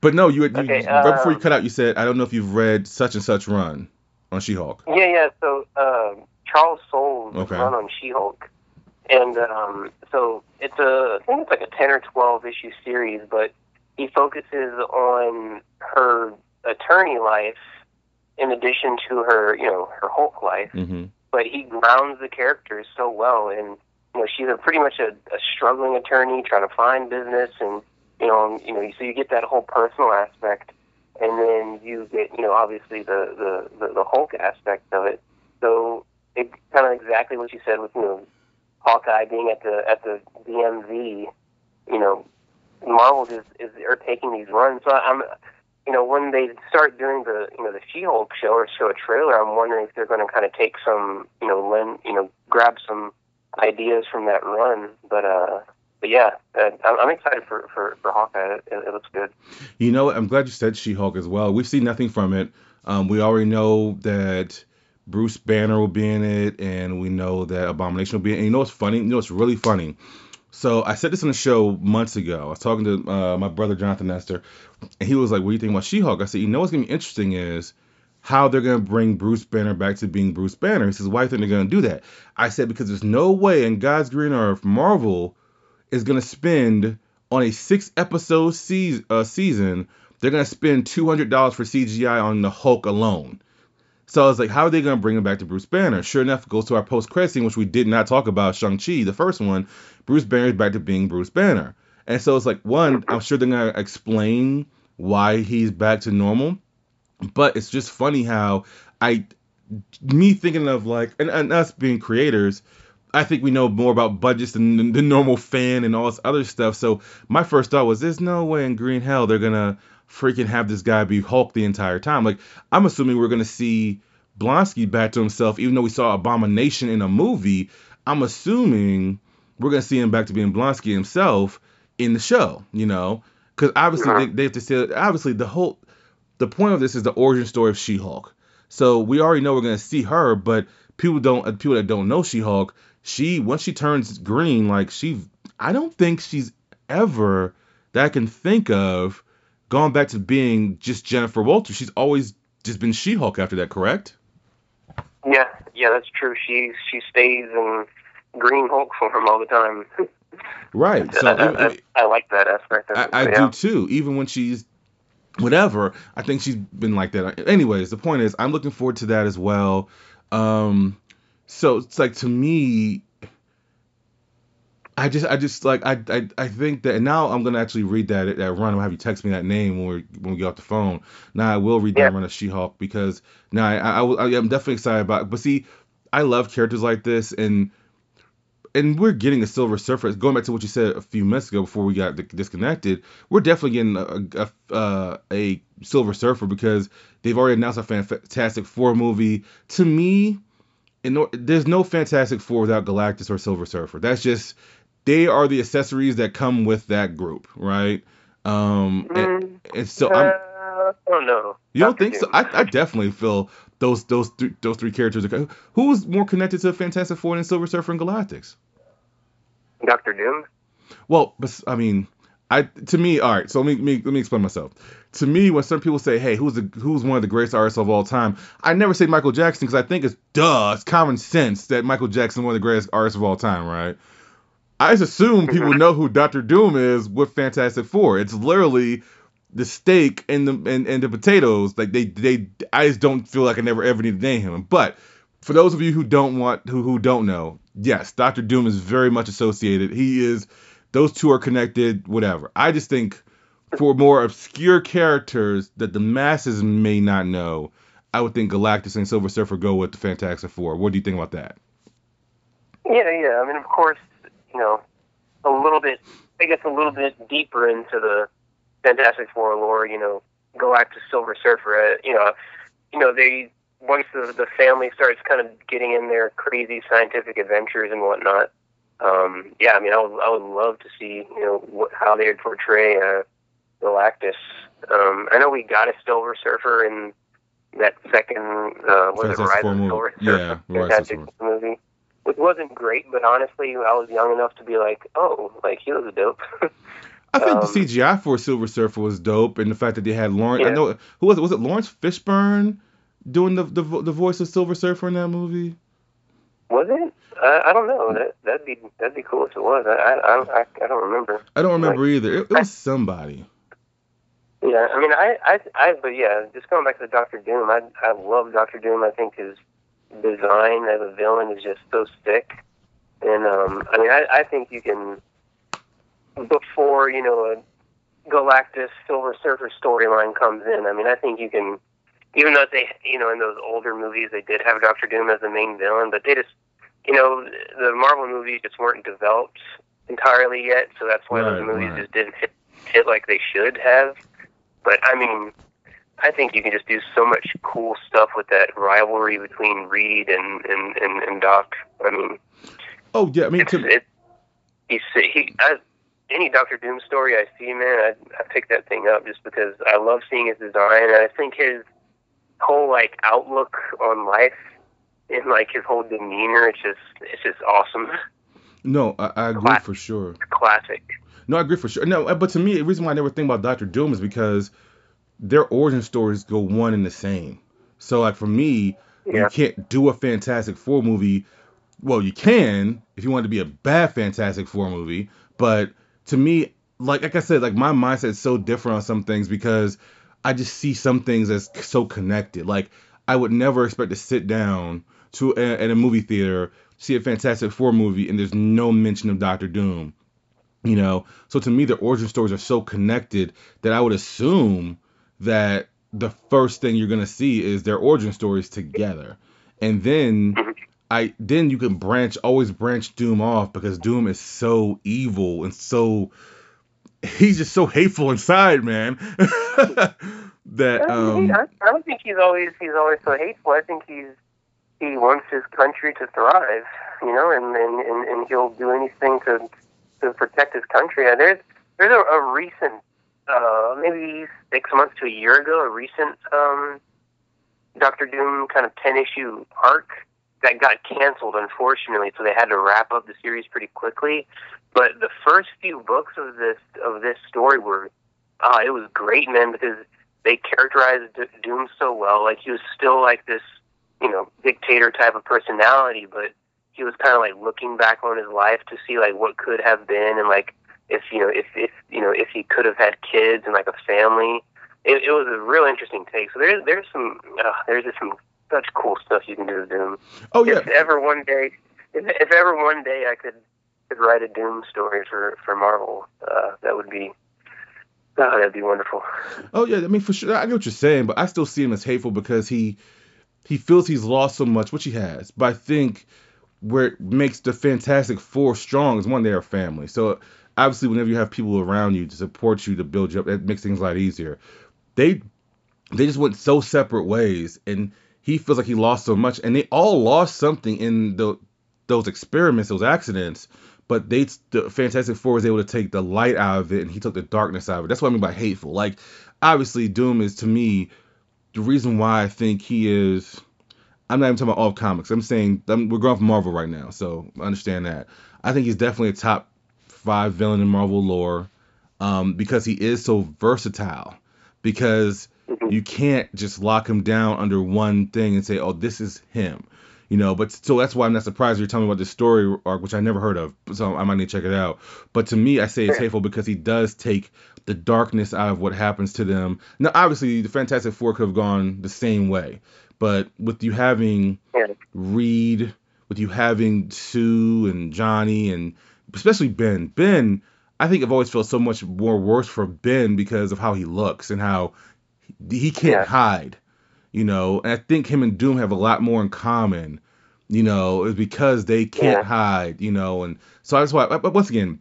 but no, you, you
Okay,
right before you
um,
cut out, you said I don't know if you've read such and such run on She-Hulk.
Yeah, yeah. So um, Charles Soule's
Okay.
run on She-Hulk, and um, so it's a I think it's like a ten or twelve issue series, but he focuses on her attorney life in addition to her, you know, her Hulk life.
Mm-hmm.
But he grounds the characters so well, and you know, she's a pretty much a, a struggling attorney trying to find business, and you know, you know, so you get that whole personal aspect and then you get you know obviously the the the, the Hulk aspect of it. So it kind of exactly what you said with you know Hawkeye being at the at the DMV. You know, Marvel is is are taking these runs. So I'm. You know, when they start doing the, you know, the She-Hulk show or show a trailer, I'm wondering if they're going to kind of take some, you know, lend, you know, grab some ideas from that run. But, uh, but yeah, uh, I'm, I'm excited for for for Hawkeye. It, it looks good.
You know. I'm glad you said She-Hulk as well. We've seen nothing from it. Um, we already know that Bruce Banner will be in it, and we know that Abomination will be in it. And you know what's funny? You know what's really funny? So I said this on the show months ago. I was talking to uh, my brother Jonathan Nestor, and he was like, "What do you think about She-Hulk?" I said, "You know what's gonna be interesting is how they're gonna bring Bruce Banner back to being Bruce Banner." He says, "Why do you think they're gonna do that?" I said, "Because there's no way in God's green earth Marvel is gonna spend on a six episode se- uh, season. They're gonna spend two hundred dollars for CGI on the Hulk alone." So I was like, how are they going to bring him back to Bruce Banner? Sure enough, goes to our post credit scene, which we did not talk about Shang-Chi, the first one. Bruce Banner is back to being Bruce Banner. And so it's like, one, I'm sure they're going to explain why he's back to normal. But it's just funny how I, me thinking of like, and, and us being creators, I think we know more about budgets than the normal fan and all this other stuff. So my first thought was, there's no way in green hell they're going to freaking have this guy be Hulk the entire time. Like, I'm assuming we're going to see Blonsky back to himself, even though we saw Abomination in a movie. I'm assuming we're going to see him back to being Blonsky himself in the show, you know? Because obviously they, they have to say, obviously, the whole, the point of this is the origin story of She Hulk. So we already know we're going to see her, but people don't, people that don't know She Hulk, she, once she turns green, like, she, I don't think she's ever, that I can think of, gone back to being just Jennifer Walters. She's always just been She Hulk after that, correct?
Yeah, yeah, that's true. She she stays in Green Hulk form all the time.
Right. So
I,
I,
I, I like that aspect of
I,
it.
I
yeah.
do too. Even when she's whatever, I think she's been like that. Anyways, the point is, I'm looking forward to that as well. Um, so it's like to me, I just, I just like, I, I, I think that now I'm gonna actually read that that run. I'm gonna have you text me that name when we when we get off the phone. Now I will read
Yeah.
that run of She-Hulk because now I, I, I, am definitely excited about. It. But see, I love characters like this and. And we're getting a Silver Surfer. Going back to what you said a few minutes ago before we got disconnected, we're definitely getting a a, uh, a Silver Surfer because they've already announced a Fantastic Four movie. To me, in, there's no Fantastic Four without Galactus or Silver Surfer. That's just they are the accessories that come with that group, right? Um, and,
Mm,
and so
uh,
I'm,
I don't know.
you don't think so? I, I definitely feel those those th- those three characters. Are, who's more connected to Fantastic Four than Silver Surfer and Galactus?
Doctor Doom.
Well, but I mean, I to me, all right. So let me, let me let me explain myself. To me, when some people say, "Hey, who's the who's one of the greatest artists of all time?" I never say Michael Jackson because I think it's duh, it's common sense that Michael Jackson one of the greatest artists of all time, right? I just assume people know who Doctor Doom is with Fantastic Four. It's literally the steak and the and, and the potatoes. Like they they I just don't feel like I never ever need to name him. But for those of you who don't want who who don't know, yes, Doctor Doom is very much associated. He is those two are connected, whatever. I just think for more obscure characters that the masses may not know, I would think Galactus and Silver Surfer go with the Fantastic Four. What do you think about that?
Yeah, yeah. I mean, of course, you know, a little bit. I guess a little bit deeper into the Fantastic Four lore. You know, Galactus, Silver Surfer. Uh, you know, you know they once the the family starts kind of getting in their crazy scientific adventures and whatnot. Um, yeah, I mean, I would I would love to see you know what, how they would portray uh, Galactus. Um, I know we got a Silver Surfer in that second uh, was it Rise of. Silver
Yeah,
Surfer
Rise of
Fantastic
Silver.
Four movie, which wasn't great, but honestly, I was young enough to be like, oh, like he was dope.
I think
Um,
the CGI for Silver Surfer was dope, and the fact that they had Laurence. I know who was it? Was it Laurence Fishburne doing the the, the voice of Silver Surfer in that movie?
was it? I, I don't know. That that'd be that'd be cool if it was. I I I, I don't remember.
I don't remember either. It, it was somebody.
Yeah, I mean, I, I, I, but yeah, just going back to Doctor Doom, I, I love Doctor Doom. I think his design as a villain is just so sick, and um, I mean, I, I think you can, before you know a Galactus Silver Surfer storyline comes in. I mean, I think you can, even though they, you know, in those older movies they did have Doctor Doom as the main villain, but they just, you know, the Marvel movies just weren't developed entirely yet, so that's why those movies
right.
just didn't hit, hit like they should have. But I mean, I think you can just do so much cool stuff with that rivalry between Reed and and and, and Doc. I mean,
Oh yeah, I mean
it's
to,
it. He's he. I, any Doctor Doom story I see, man, I I pick that thing up just because I love seeing his design, and I think his whole like outlook on life and like his whole demeanor, it's just it's just awesome.
no, I, I agree for sure.
Classic.
No, I agree for sure. No, uh, but to me, the reason why I never think about Doctor Doom is because their origin stories go one and the same. So like for me, you can't do a Fantastic Four movie. Well, you can if you want it to be a bad Fantastic Four movie, but to me, like like I said, like my mindset is so different on some things because I just see some things as so connected. Like I would never expect to sit down to a, at a movie theater, see a Fantastic Four movie, and there's no mention of Doctor Doom. You know, so to me, the origin stories are so connected that I would assume that the first thing you're gonna see is their origin stories together, and then I then you can branch always branch Doom off because Doom is so evil and so he's just so hateful inside, man. that
I,
um
I, I don't think he's always he's always so hateful. I think he's he wants his country to thrive, you know, and and, and, and he'll do anything to to protect his country. And there's there's a, a recent, uh, maybe six months to a year ago, a recent um, Doctor Doom kind of ten issue arc that got canceled, unfortunately. So they had to wrap up the series pretty quickly. But the first few books of this of this story were, uh, it was great, man, because they characterized Doom so well. Like he was still like this, you know, dictator type of personality, but he was kind of like looking back on his life to see like what could have been and like if you know if if you know if he could have had kids and like a family. It, it was a real interesting take. So there's there's some uh, there's just some such cool stuff you can do with Doom.
oh yeah
If ever one day, if, if ever one day I could could write a Doom story for for Marvel, uh, that would be. Oh, that'd be wonderful.
Oh yeah, I mean for sure. I get what you're saying, but I still see him as hateful because he he feels he's lost so much, which he has. But I think where it makes the Fantastic Four strong is one, they're a family. So obviously, whenever you have people around you to support you to build you up, that makes things a lot easier. They they just went so separate ways, and he feels like he lost so much, and they all lost something in the those experiments, those accidents. But they, the Fantastic Four was able to take the light out of it, and he took the darkness out of it. That's what I mean by hateful. Like, obviously, Doom is to me the reason why I think he is. I'm not even talking about all comics. I'm saying I'm, we're going for Marvel right now, so understand that. I think he's definitely a top five villain in Marvel lore um, because he is so versatile. Because you can't just lock him down under one thing and say, "Oh, this is him," you know. But so that's why I'm not surprised you're telling me about this story arc, which I never heard of. So I might need to check it out. But to me, I say it's hateful because he does take the darkness out of what happens to them. Now, obviously, the Fantastic Four could have gone the same way, but with you having. Reed, with you having Sue and Johnny, and especially Ben, Ben, I think I've always felt so much more worse for Ben because of how he looks and how he, can't
Yeah.
hide, you know. And I think him and Doom have a lot more in common, you know, is because they can't
Yeah.
hide, you know. And so that's why, but once again,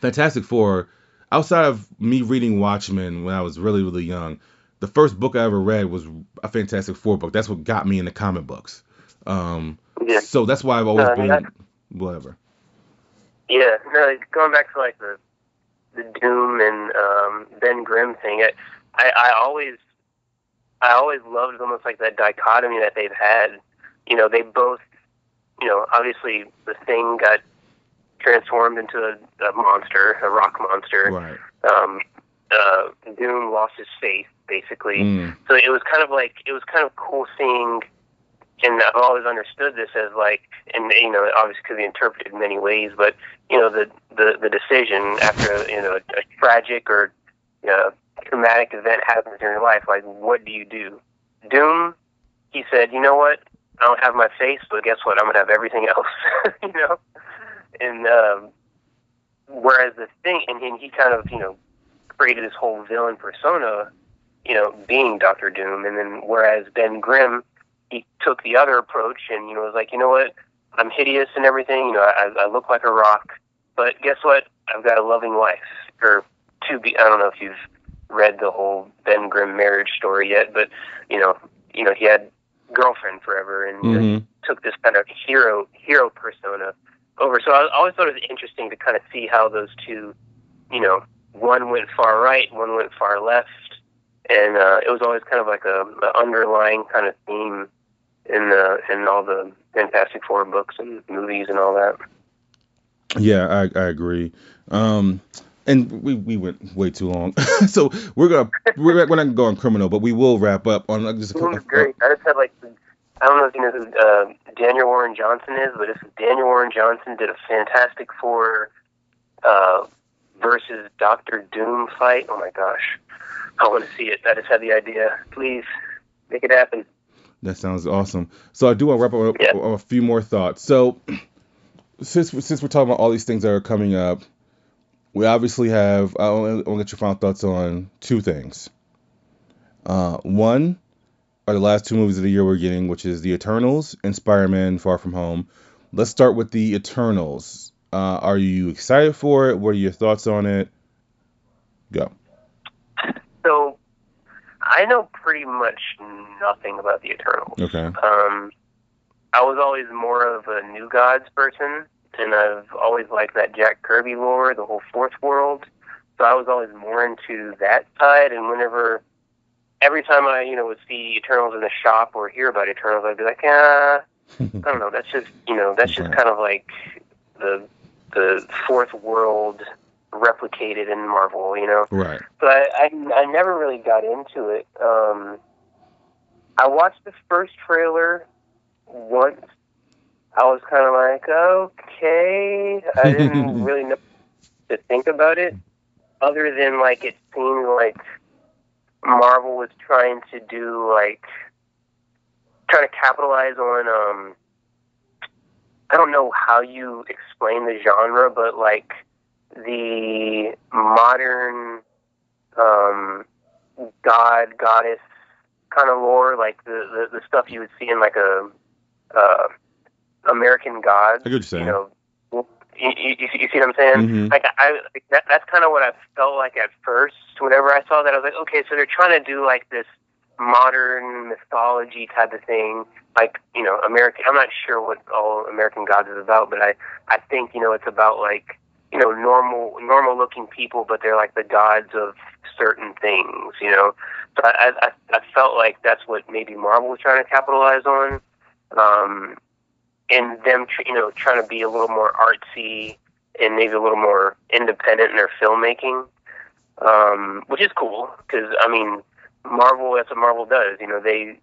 Fantastic Four, outside of me reading Watchmen when I was really, really young, the first book I ever read was a Fantastic Four book. That's what got me into comic books. Um,
Yeah.
so that's why I've always
No,
been whatever.
Yeah, no, going back to like the the Doom and um, Ben Grimm thing, I, I I always I always loved almost like that dichotomy that they've had. You know, they both, you know, obviously the thing got transformed into a, a monster, a rock monster.
Right.
Um, uh, Doom lost his faith basically.
Mm.
So it was kind of like it was kind of cool seeing, and I've always understood this as like, and you know, obviously could be interpreted in many ways, but you know, the the the decision after you know a, a tragic or uh, traumatic event happens in your life, like what do you do? Doom, he said, you know what? I don't have my face, but guess what? I'm gonna have everything else. you know, and um, whereas the thing, and, and he kind of you know created this whole villain persona, you know, being Doctor Doom, and then whereas Ben Grimm, he took the other approach and you know was like, you know what, I'm hideous and everything, you know, I, I look like a rock, but guess what, I've got a loving wife, or to be, I don't know if you've read the whole Ben Grimm marriage story yet, but you know, you know, he had girlfriend forever and you know,
hmm
took this kind of hero hero persona over. So I always thought it was interesting to kind of see how those two, you know, one went far right, one went far left, and uh, it was always kind of like a, a underlying kind of theme in the in all the Fantastic Four books and movies and all that.
Yeah, I, I agree. Um, and we, we went way too long, so we're gonna we're, we're not gonna go on criminal, but we will wrap up on like, just a couple.
great. I just had like I don't know if you know who uh, Daniel Warren Johnson is, but if Daniel Warren Johnson did a Fantastic Four uh, versus Doctor Doom fight, oh my gosh, I want to see it. I just had the idea. Please make it happen.
That sounds awesome. So I do want to wrap up
Yeah.
a, a few more thoughts. So since since we're talking about all these things that are coming up, we obviously have. I want to get your final thoughts on two things. Uh, one are the last two movies of the year we're getting, which is The Eternals and Spider-Man: Far From Home. Let's start with The Eternals. Uh, are you excited for it? What are your thoughts on it? Go.
I know pretty much nothing about the Eternals.
Okay.
Um, I was always more of a New Gods person, and I've always liked that Jack Kirby lore, the whole Fourth World. So I was always more into that side. And whenever, every time I, you know, would see Eternals in the shop or hear about Eternals, I'd be like, ah, I don't know. That's just, you know, that's just kind of like the the Fourth World replicated in Marvel, you know.
right.
But I, I, I never really got into it. Um, I watched the first trailer once. I was kind of like, okay. I didn't really know to think about it, other than like it seemed like Marvel was trying to do like trying to capitalize on. um I don't know how you explain the genre, but like the modern um, god goddess kind of lore, like the, the the stuff you would see in like a uh, American Gods.
I you're saying.
You know, you, you, you see what I'm saying?
Mhm.
Like I, that, that's kind of what I felt like at first. Whenever I saw that, I was like, okay, so they're trying to do like this modern mythology type of thing, like you know, American. I'm not sure what all American Gods is about, but I, I think you know, it's about like you know, normal, normal looking people, but they're like the gods of certain things, you know. So I, I, I felt like that's what maybe Marvel was trying to capitalize on. Um, and them, you know, trying to be a little more artsy and maybe a little more independent in their filmmaking, um, which is cool because I mean, Marvel. That's what Marvel does. You know, they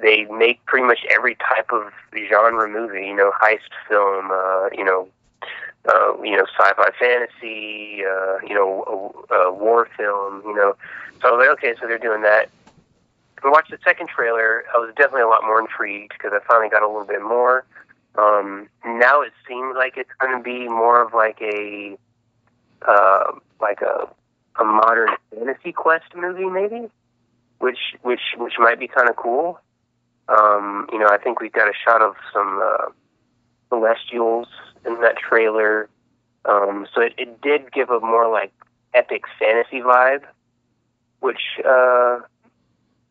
they make pretty much every type of genre movie. You know, heist film. Uh, you know, uh, you know, sci-fi fantasy. Uh, you know, uh, war film. You know, so I was like, okay, so they're doing that. I watched the second trailer. I was definitely a lot more intrigued because I finally got a little bit more. Um, now it seems like it's going to be more of like a uh, like a a modern fantasy quest movie, maybe, which which which might be kind of cool. Um, you know, I think we got a shot of some uh, celestials in that trailer, um, so it, it did give a more like epic fantasy vibe, which uh,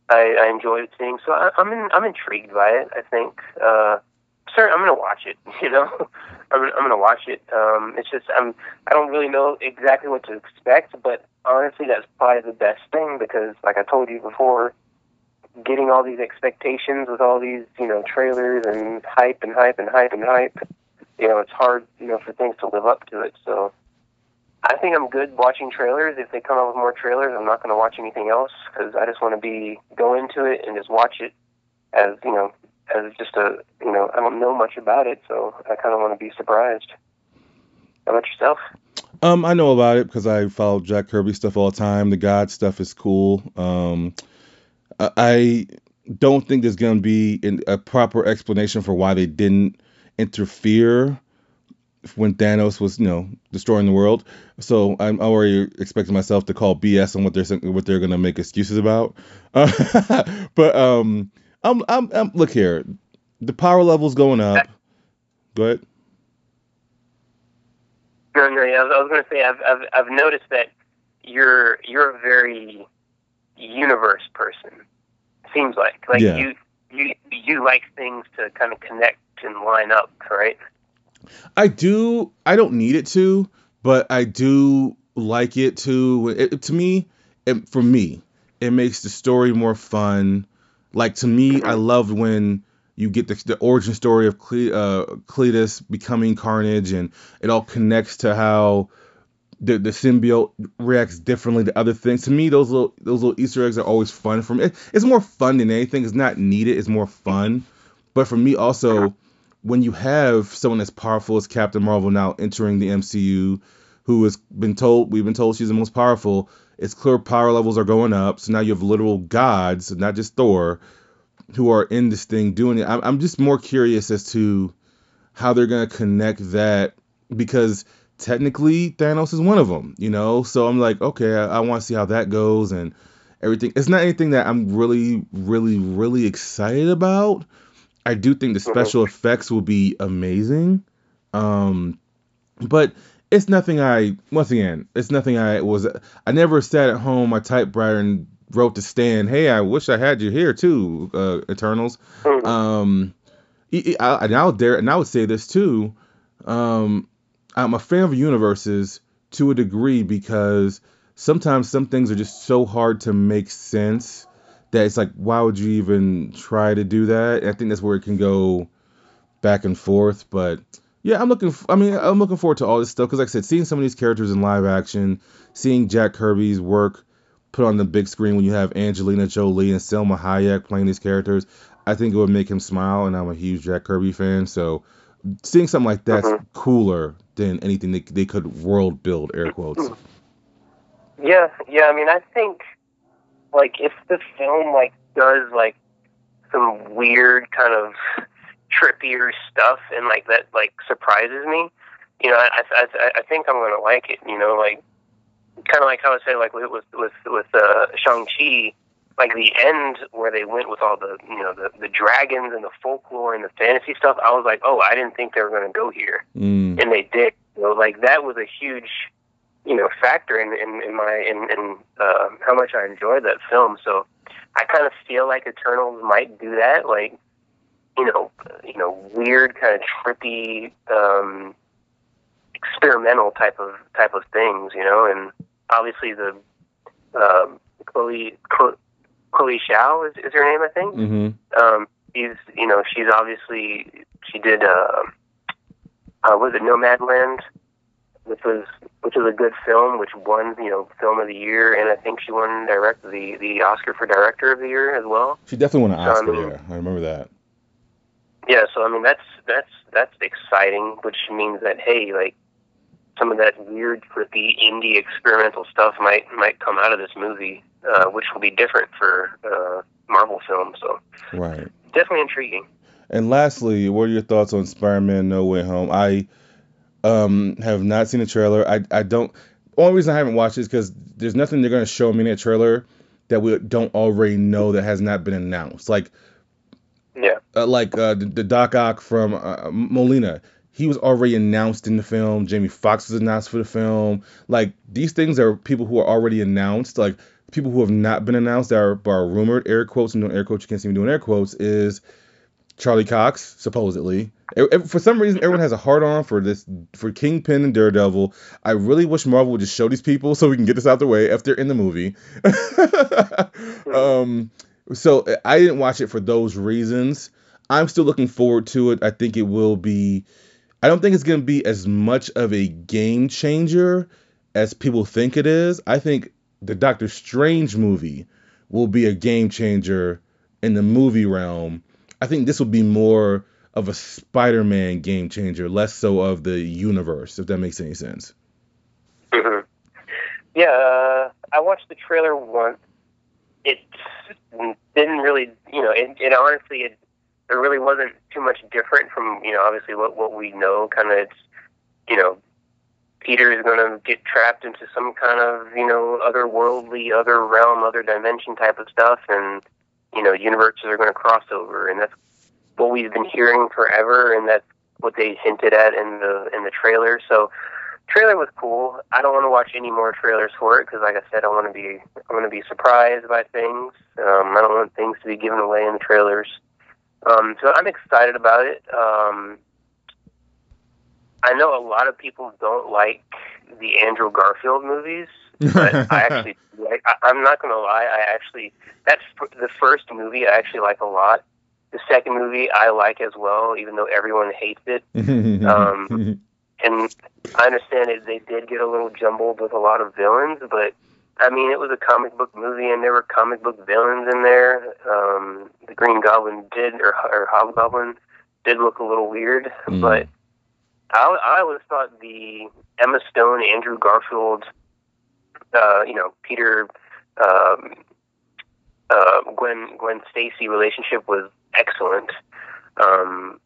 I, I enjoyed seeing. So I, I'm in, I'm intrigued by it. I think. Uh, sir, I'm gonna watch it. You know, I'm, I'm gonna watch it. Um, it's just I'm I don't really know exactly what to expect, but honestly, that's probably the best thing because, like I told you before, getting all these expectations with all these, you know, trailers and hype and hype and hype and hype, you know, it's hard, you know, for things to live up to it. So I think I'm good watching trailers. If they come out with more trailers, I'm not going to watch anything else because I just want to be go into it and just watch it as you know as just a you know I don't know much about it, so I kind of want to be surprised. How about yourself?
Um, I know about it because I follow Jack Kirby stuff all the time. The God stuff is cool. Um, I- don't think there's gonna be an, a proper explanation for why they didn't interfere when Thanos was, you know, destroying the world. So I'm already expecting myself to call BS on what they're what they're gonna make excuses about. Uh, but um, I'm, I'm, I'm look here, the power level's going up. Go ahead.
No, no, yeah, I was, I was going to say I've, I've I've noticed that you're you're a very universe person. Seems like like
Yeah.
you you you like things to kind of connect and line up, right?
I do. I don't need it to, but I do like it to. It, to me, it, for me, it makes the story more fun. Like to me, I love when you get the, the origin story of Cle, uh, Cletus becoming Carnage, and it all connects to how the the symbiote reacts differently to other things. To me, those little those little Easter eggs are always fun for me. It, it's more fun than anything. It's not needed. It's more fun. But for me, also, when you have someone as powerful as Captain Marvel now entering the MCU, who has been told we've been told she's the most powerful, it's clear power levels are going up. So now you have literal gods, not just Thor, who are in this thing doing it. I'm, just more curious as to how they're gonna connect that because technically Thanos is one of them, you know. So I'm like, okay, I, I want to see how that goes and everything. It's not anything that I'm really, really, really excited about. I do think the special effects will be amazing. Um, but it's nothing I once again, it's nothing I was I never sat at home my typewriter and wrote to Stan, "Hey, I wish I had you here too, uh, Eternals."
Mhm.
Um, I, I, and I would dare, and I would say this too. Um, I'm a fan of universes to a degree because sometimes some things are just so hard to make sense that it's like, why would you even try to do that? I think that's where it can go back and forth. But yeah, I'm looking. f- I mean, I'm looking forward to all this stuff because, like I said, seeing some of these characters in live action, seeing Jack Kirby's work put on the big screen when you have Angelina Jolie and Salma Hayek playing these characters, I think it would make him smile. And I'm a huge Jack Kirby fan, so seeing something like that's
Mhm.
cooler than anything they, they could world build. Air quotes.
Yeah, yeah. I mean, I think like if the film like does like some weird kind of trippier stuff and like that like surprises me, you know, I I, I- I think I'm gonna like it. You know, like kind of like how I say like with with with, with uh, Shang Chi. Like the end where they went with all the you know the the dragons and the folklore and the fantasy stuff, I was like, oh, I didn't think they were going to go here
Mm,
and they did. You know, like that was a huge, you know, factor in in, in my in, in uh, how much I enjoyed that film. So I kind of feel like Eternals might do that, like you know, you know, weird kind of trippy, um, experimental type of type of things, you know, and obviously the um, Chloe Chloe, Chloe Zhao is, is her name, I think?
Hmm
um, she's you know she's obviously she did uh, uh was it Nomadland, which was which was a good film, which won you know film of the year, and I think she won direct the the Oscar for director of the year as well.
She definitely won an Oscar.
Um,
yeah, I remember that.
Yeah, so I mean that's that's that's exciting, which means that hey, like some of that weird, trippy indie experimental stuff might might come out of this movie, uh, which will be different for uh, Marvel films. So
Right.
definitely intriguing.
And lastly, what are your thoughts on Spider-Man: No Way Home? I um have not seen the trailer. I I don't. Only reason I haven't watched it is because there's nothing they're gonna show me in that trailer that we don't already know that has not been announced. Like
Yeah.
uh, like uh, the, the Doc Ock from uh, Molina. He was already announced in the film. Jamie Foxx was announced for the film. Like these things are people who are already announced. Like people who have not been announced that are, are rumored. Air quotes and doing air quotes. You can't see me doing air quotes. Is Charlie Cox supposedly? For some reason, everyone has a hard on for this for Kingpin and Daredevil. I really wish Marvel would just show these people so we can get this out the way if they're in the movie. um, So I didn't watch it for those reasons. I'm still looking forward to it. I think it will be. I don't think it's going to be as much of a game changer as people think it is. I think the Doctor Strange movie will be a game changer in the movie realm. I think this will be more of a Spider-Man game changer, less so of the universe, if that makes any sense.
hmm Yeah, uh, I watched the trailer once. It didn't really, you know, it, it honestly, it, there really wasn't too much different from, you know, obviously what what we know. Kind of, it's, you know, Peter is going to get trapped into some kind of, you know, otherworldly, other realm, other dimension type of stuff, and you know, universes are going to cross over, and that's what we've been hearing forever, and that's what they hinted at in the in the trailer. So, trailer was cool. I don't want to watch any more trailers for it because, like I said, I want to be I want to be surprised by things. Um, I don't want things to be given away in the trailers. Um, so I'm excited about it. Um, I know a lot of people don't like the Andrew Garfield movies, but I actually like. I, I'm not going to lie. I actually that's the first movie I actually like a lot. The second movie I like as well, even though everyone hates it. Um, and I understand it. They did get a little jumbled with a lot of villains, but I mean, it was a comic book movie, and there were comic book villains in there. Um, the Green Goblin did, or, or Hobgoblin, did look a little weird,
Mm.
but I, I always thought the Emma Stone, Andrew Garfield, uh, you know, Peter, um, uh, Gwen, Gwen Stacy relationship was excellent. Um,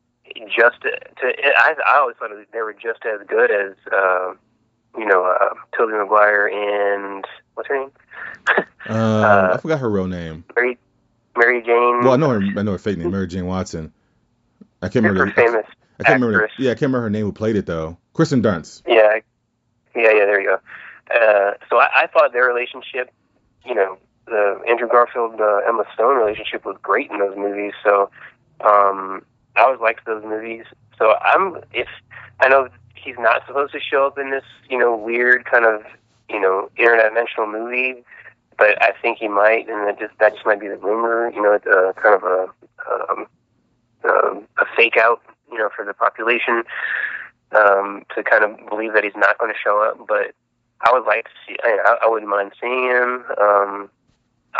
just to, to I, I always thought they were just as good as, uh, you know, uh, Tobey Maguire and what's her name,
uh, I forgot her real name.
Mary, Mary Jane.
Well, I know her. I know her fake name, Mary Jane Watson. I can't remember.
super
the-
famous.
I can't remember. Yeah, I can't remember her name who played it though. Kristen Dunst.
Yeah, yeah, yeah. There you go. Uh, so I, I thought their relationship, you know, the Andrew Garfield uh, Emma Stone relationship was great in those movies. So um, I always liked those movies. So I'm if I know he's not supposed to show up in this, you know, weird kind of you know interdimensional movie, but I think he might, and that just that just might be the rumor. You know, it's a kind of a um, um, a fake out, you know, for the population um, to kind of believe that he's not going to show up. But I would like to see. I, I wouldn't mind seeing him. Um,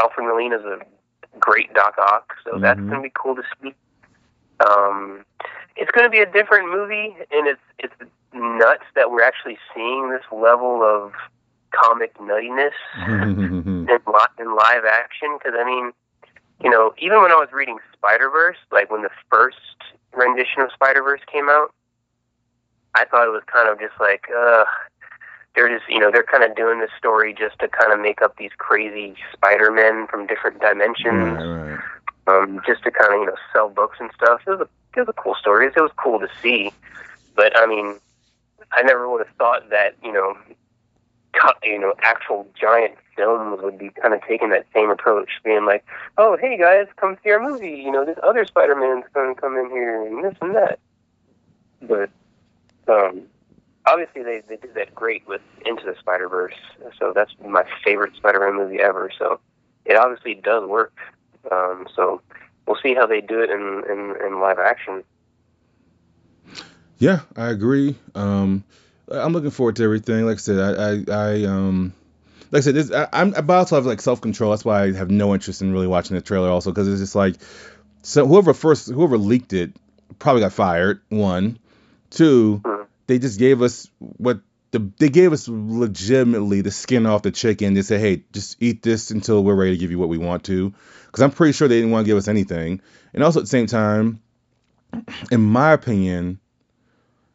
Alfred Molina is a great Doc Ock, so that's
Mhm.
going to be cool to see. Um, it's going to be a different movie, and it's it's nuts that we're actually seeing this level of comic nuttiness in, li- in live action. Because I mean, you know, even when I was reading Spider Verse, like when the first rendition of Spider Verse came out, I thought it was kind of just like, uh, they're just, you know, they're kind of doing this story just to kind of make up these crazy Spider Men from different dimensions,
right, right.
um, just to kind of, you know, sell books and stuff. It was a, it was a cool story. It was cool to see, but I mean, I never would have thought that, you know, co- you know, actual giant films would be kind of taking that same approach, being like, "Oh, hey guys, come see our movie. You know, this other Spider-Man's going to come in here and this and that." But um, obviously, they they did that great with Into the Spider-Verse, so that's my favorite Spider-Man movie ever. So it obviously does work. Um, so we'll see how they do it in in, in live action.
Yeah, I agree. Um, I'm looking forward to everything. Like I said, I, I, I um, like I said, this, I, I'm, I also have like self control. That's why I have no interest in really watching the trailer. Also, because it's just like, so whoever first, whoever leaked it, probably got fired. One, two,
Mhm.
They just gave us what the they gave us legitimately the skin off the chicken. They said, hey, just eat this until we're ready to give you what we want to. Because I'm pretty sure they didn't want to give us anything. And also at the same time, in my opinion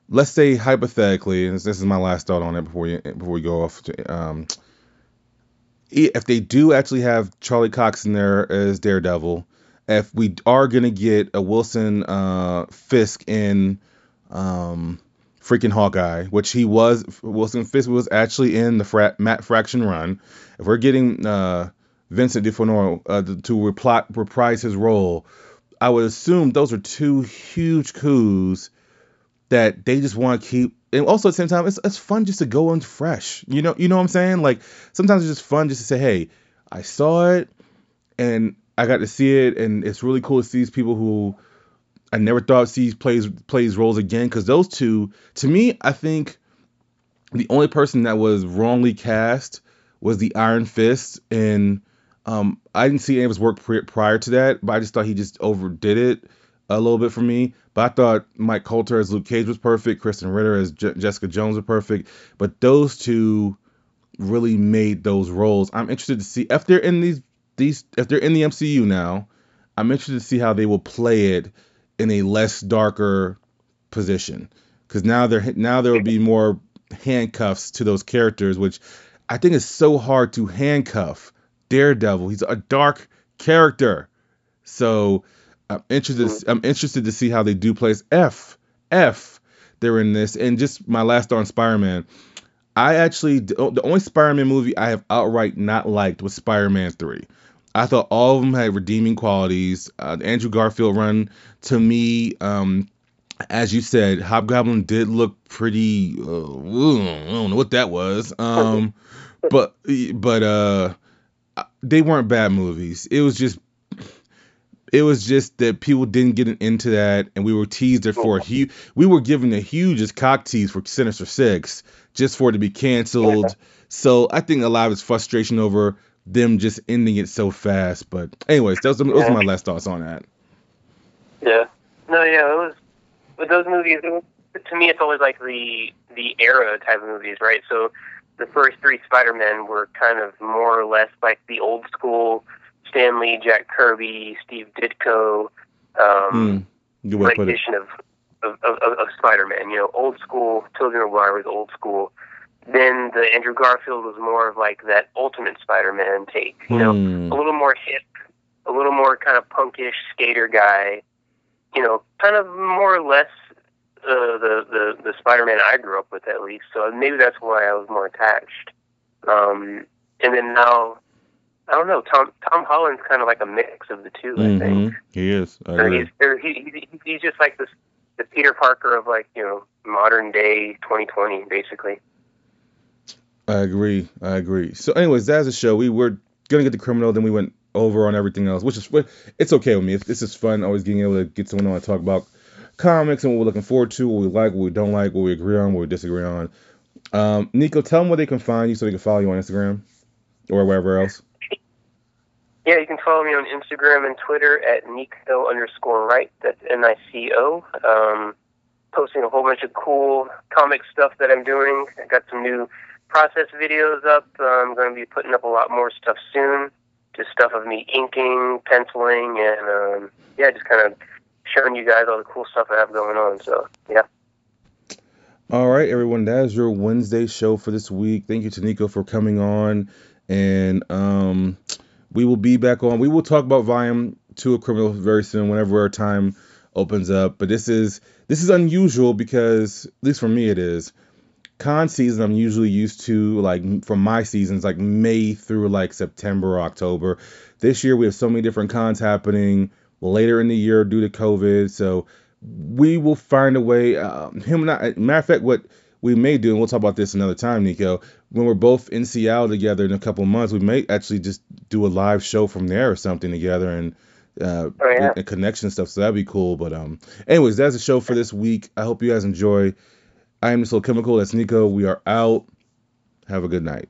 let's say hypothetically, and this is my last thought on it before we before we go off. To, um, if they do actually have Charlie Cox in there as Daredevil, if we are gonna get a Wilson uh, Fisk in um, freaking Hawkeye, which he was, Wilson Fisk was actually in the fra- Matt Fraction run. If we're getting uh, Vincent D'Onofrio uh, to, reprise his role, I would assume those are two huge coups that they just want to keep. And also at the same time it's, it's fun just to go in fresh. You know you know what i'm saying? Like sometimes it's just fun just to say hey i saw it and I got to see it, and it's really cool to see these people who I never thought see plays plays roles again. Because those two, to me, I think the only person that was wrongly cast was the Iron Fist, and um, I didn't see any of his work pri- prior to that, but I just thought he just overdid it a little bit for me. But I thought Mike Colter as Luke Cage was perfect, Krysten Ritter as Je- Jessica Jones was perfect, but those two really made those roles. I'm interested to see if they're in these these if they're in the MCU now. I'm interested to see how they will play it in a less darker position because now there now there will be more handcuffs to those characters, which I think is so hard to handcuff Daredevil. He's a dark character, so I'm interested. I'm interested to see how they do place F F. They're in this, and just my last on Spider-Man. I actually the only Spider-Man movie I have outright not liked was Spider-Man Three. I thought all of them had redeeming qualities. Uh, the Andrew Garfield run to me, um, as you said, Hobgoblin did look pretty. Uh, I don't know what that was. Um, but but uh, they weren't bad movies. It was just it was just that people didn't get into that, and we were teased it for a huge. We were given the hugest cock tease for Sinister Six just for it to be canceled. Yeah. So I think a lot of it's frustration over them just ending it so fast. But anyways, those, yeah. those are my last thoughts on that.
Yeah. No, yeah, it was. With those movies, was, to me, it's always like the the era type of movies, right? So the first three Spider Men were kind of more or less like the old school Stan Lee, Jack Kirby, Steve Ditko um, mm, rendition of of, of, of Spider Man. You know, old school. Tobey Maguire was old school. Then the Andrew Garfield was more of like that Ultimate Spider Man take. You know, mm. a little more hip, a little more kind of punkish skater guy. You know, kind of more or less uh, the the the Spider Man I grew up with at least. So maybe that's why I was more attached. Um, and then now I don't know. Tom Tom Holland's kind of like a mix of the 2
mm-hmm.
I think
he is.
I or he's, or he, he, he's just like this the Peter Parker of like you know modern day 2020, basically.
I agree. I agree. So, anyways, that's the show. We were gonna get the criminal, then we went over on everything else, which is it's okay with me. This is fun. Always getting able to get someone on and talk about comics and what we're looking forward to, what we like, what we don't like, what we agree on, what we disagree on. Um, Nico, tell them where they can find you so they can follow you on Instagram or wherever else.
Yeah, you can follow me on Instagram and Twitter at Nico underscore right. That's N I C O. Um, posting a whole bunch of cool comic stuff that I'm doing. I got some new process videos up. Uh, I'm going to be putting up a lot more stuff soon. Just stuff of me inking, penciling, and um, yeah, just kind of showing you guys all the cool stuff I have going on. So yeah.
All right, everyone, that is your Wednesday show for this week. Thank you to Nico for coming on, and um, we will be back on. We will talk about Volume Two of Criminal very soon, whenever our time opens up. But this is this is unusual because, at least for me, it is. Con season, I'm usually used to like from my seasons, like May through like September or October. This year we have so many different cons happening later in the year due to COVID, so we will find a way. Um, him and I, matter of fact, what we may do, and we'll talk about this another time, Nico. When we're both in Seattle together in a couple months, we may actually just do a live show from there or something together and uh, oh, yeah. and connection stuff. So that'd be cool. But um, anyways, that's the show for this week. I hope you guys enjoy. I am Mr. Chemical. That's Nico. We are out. Have a good night.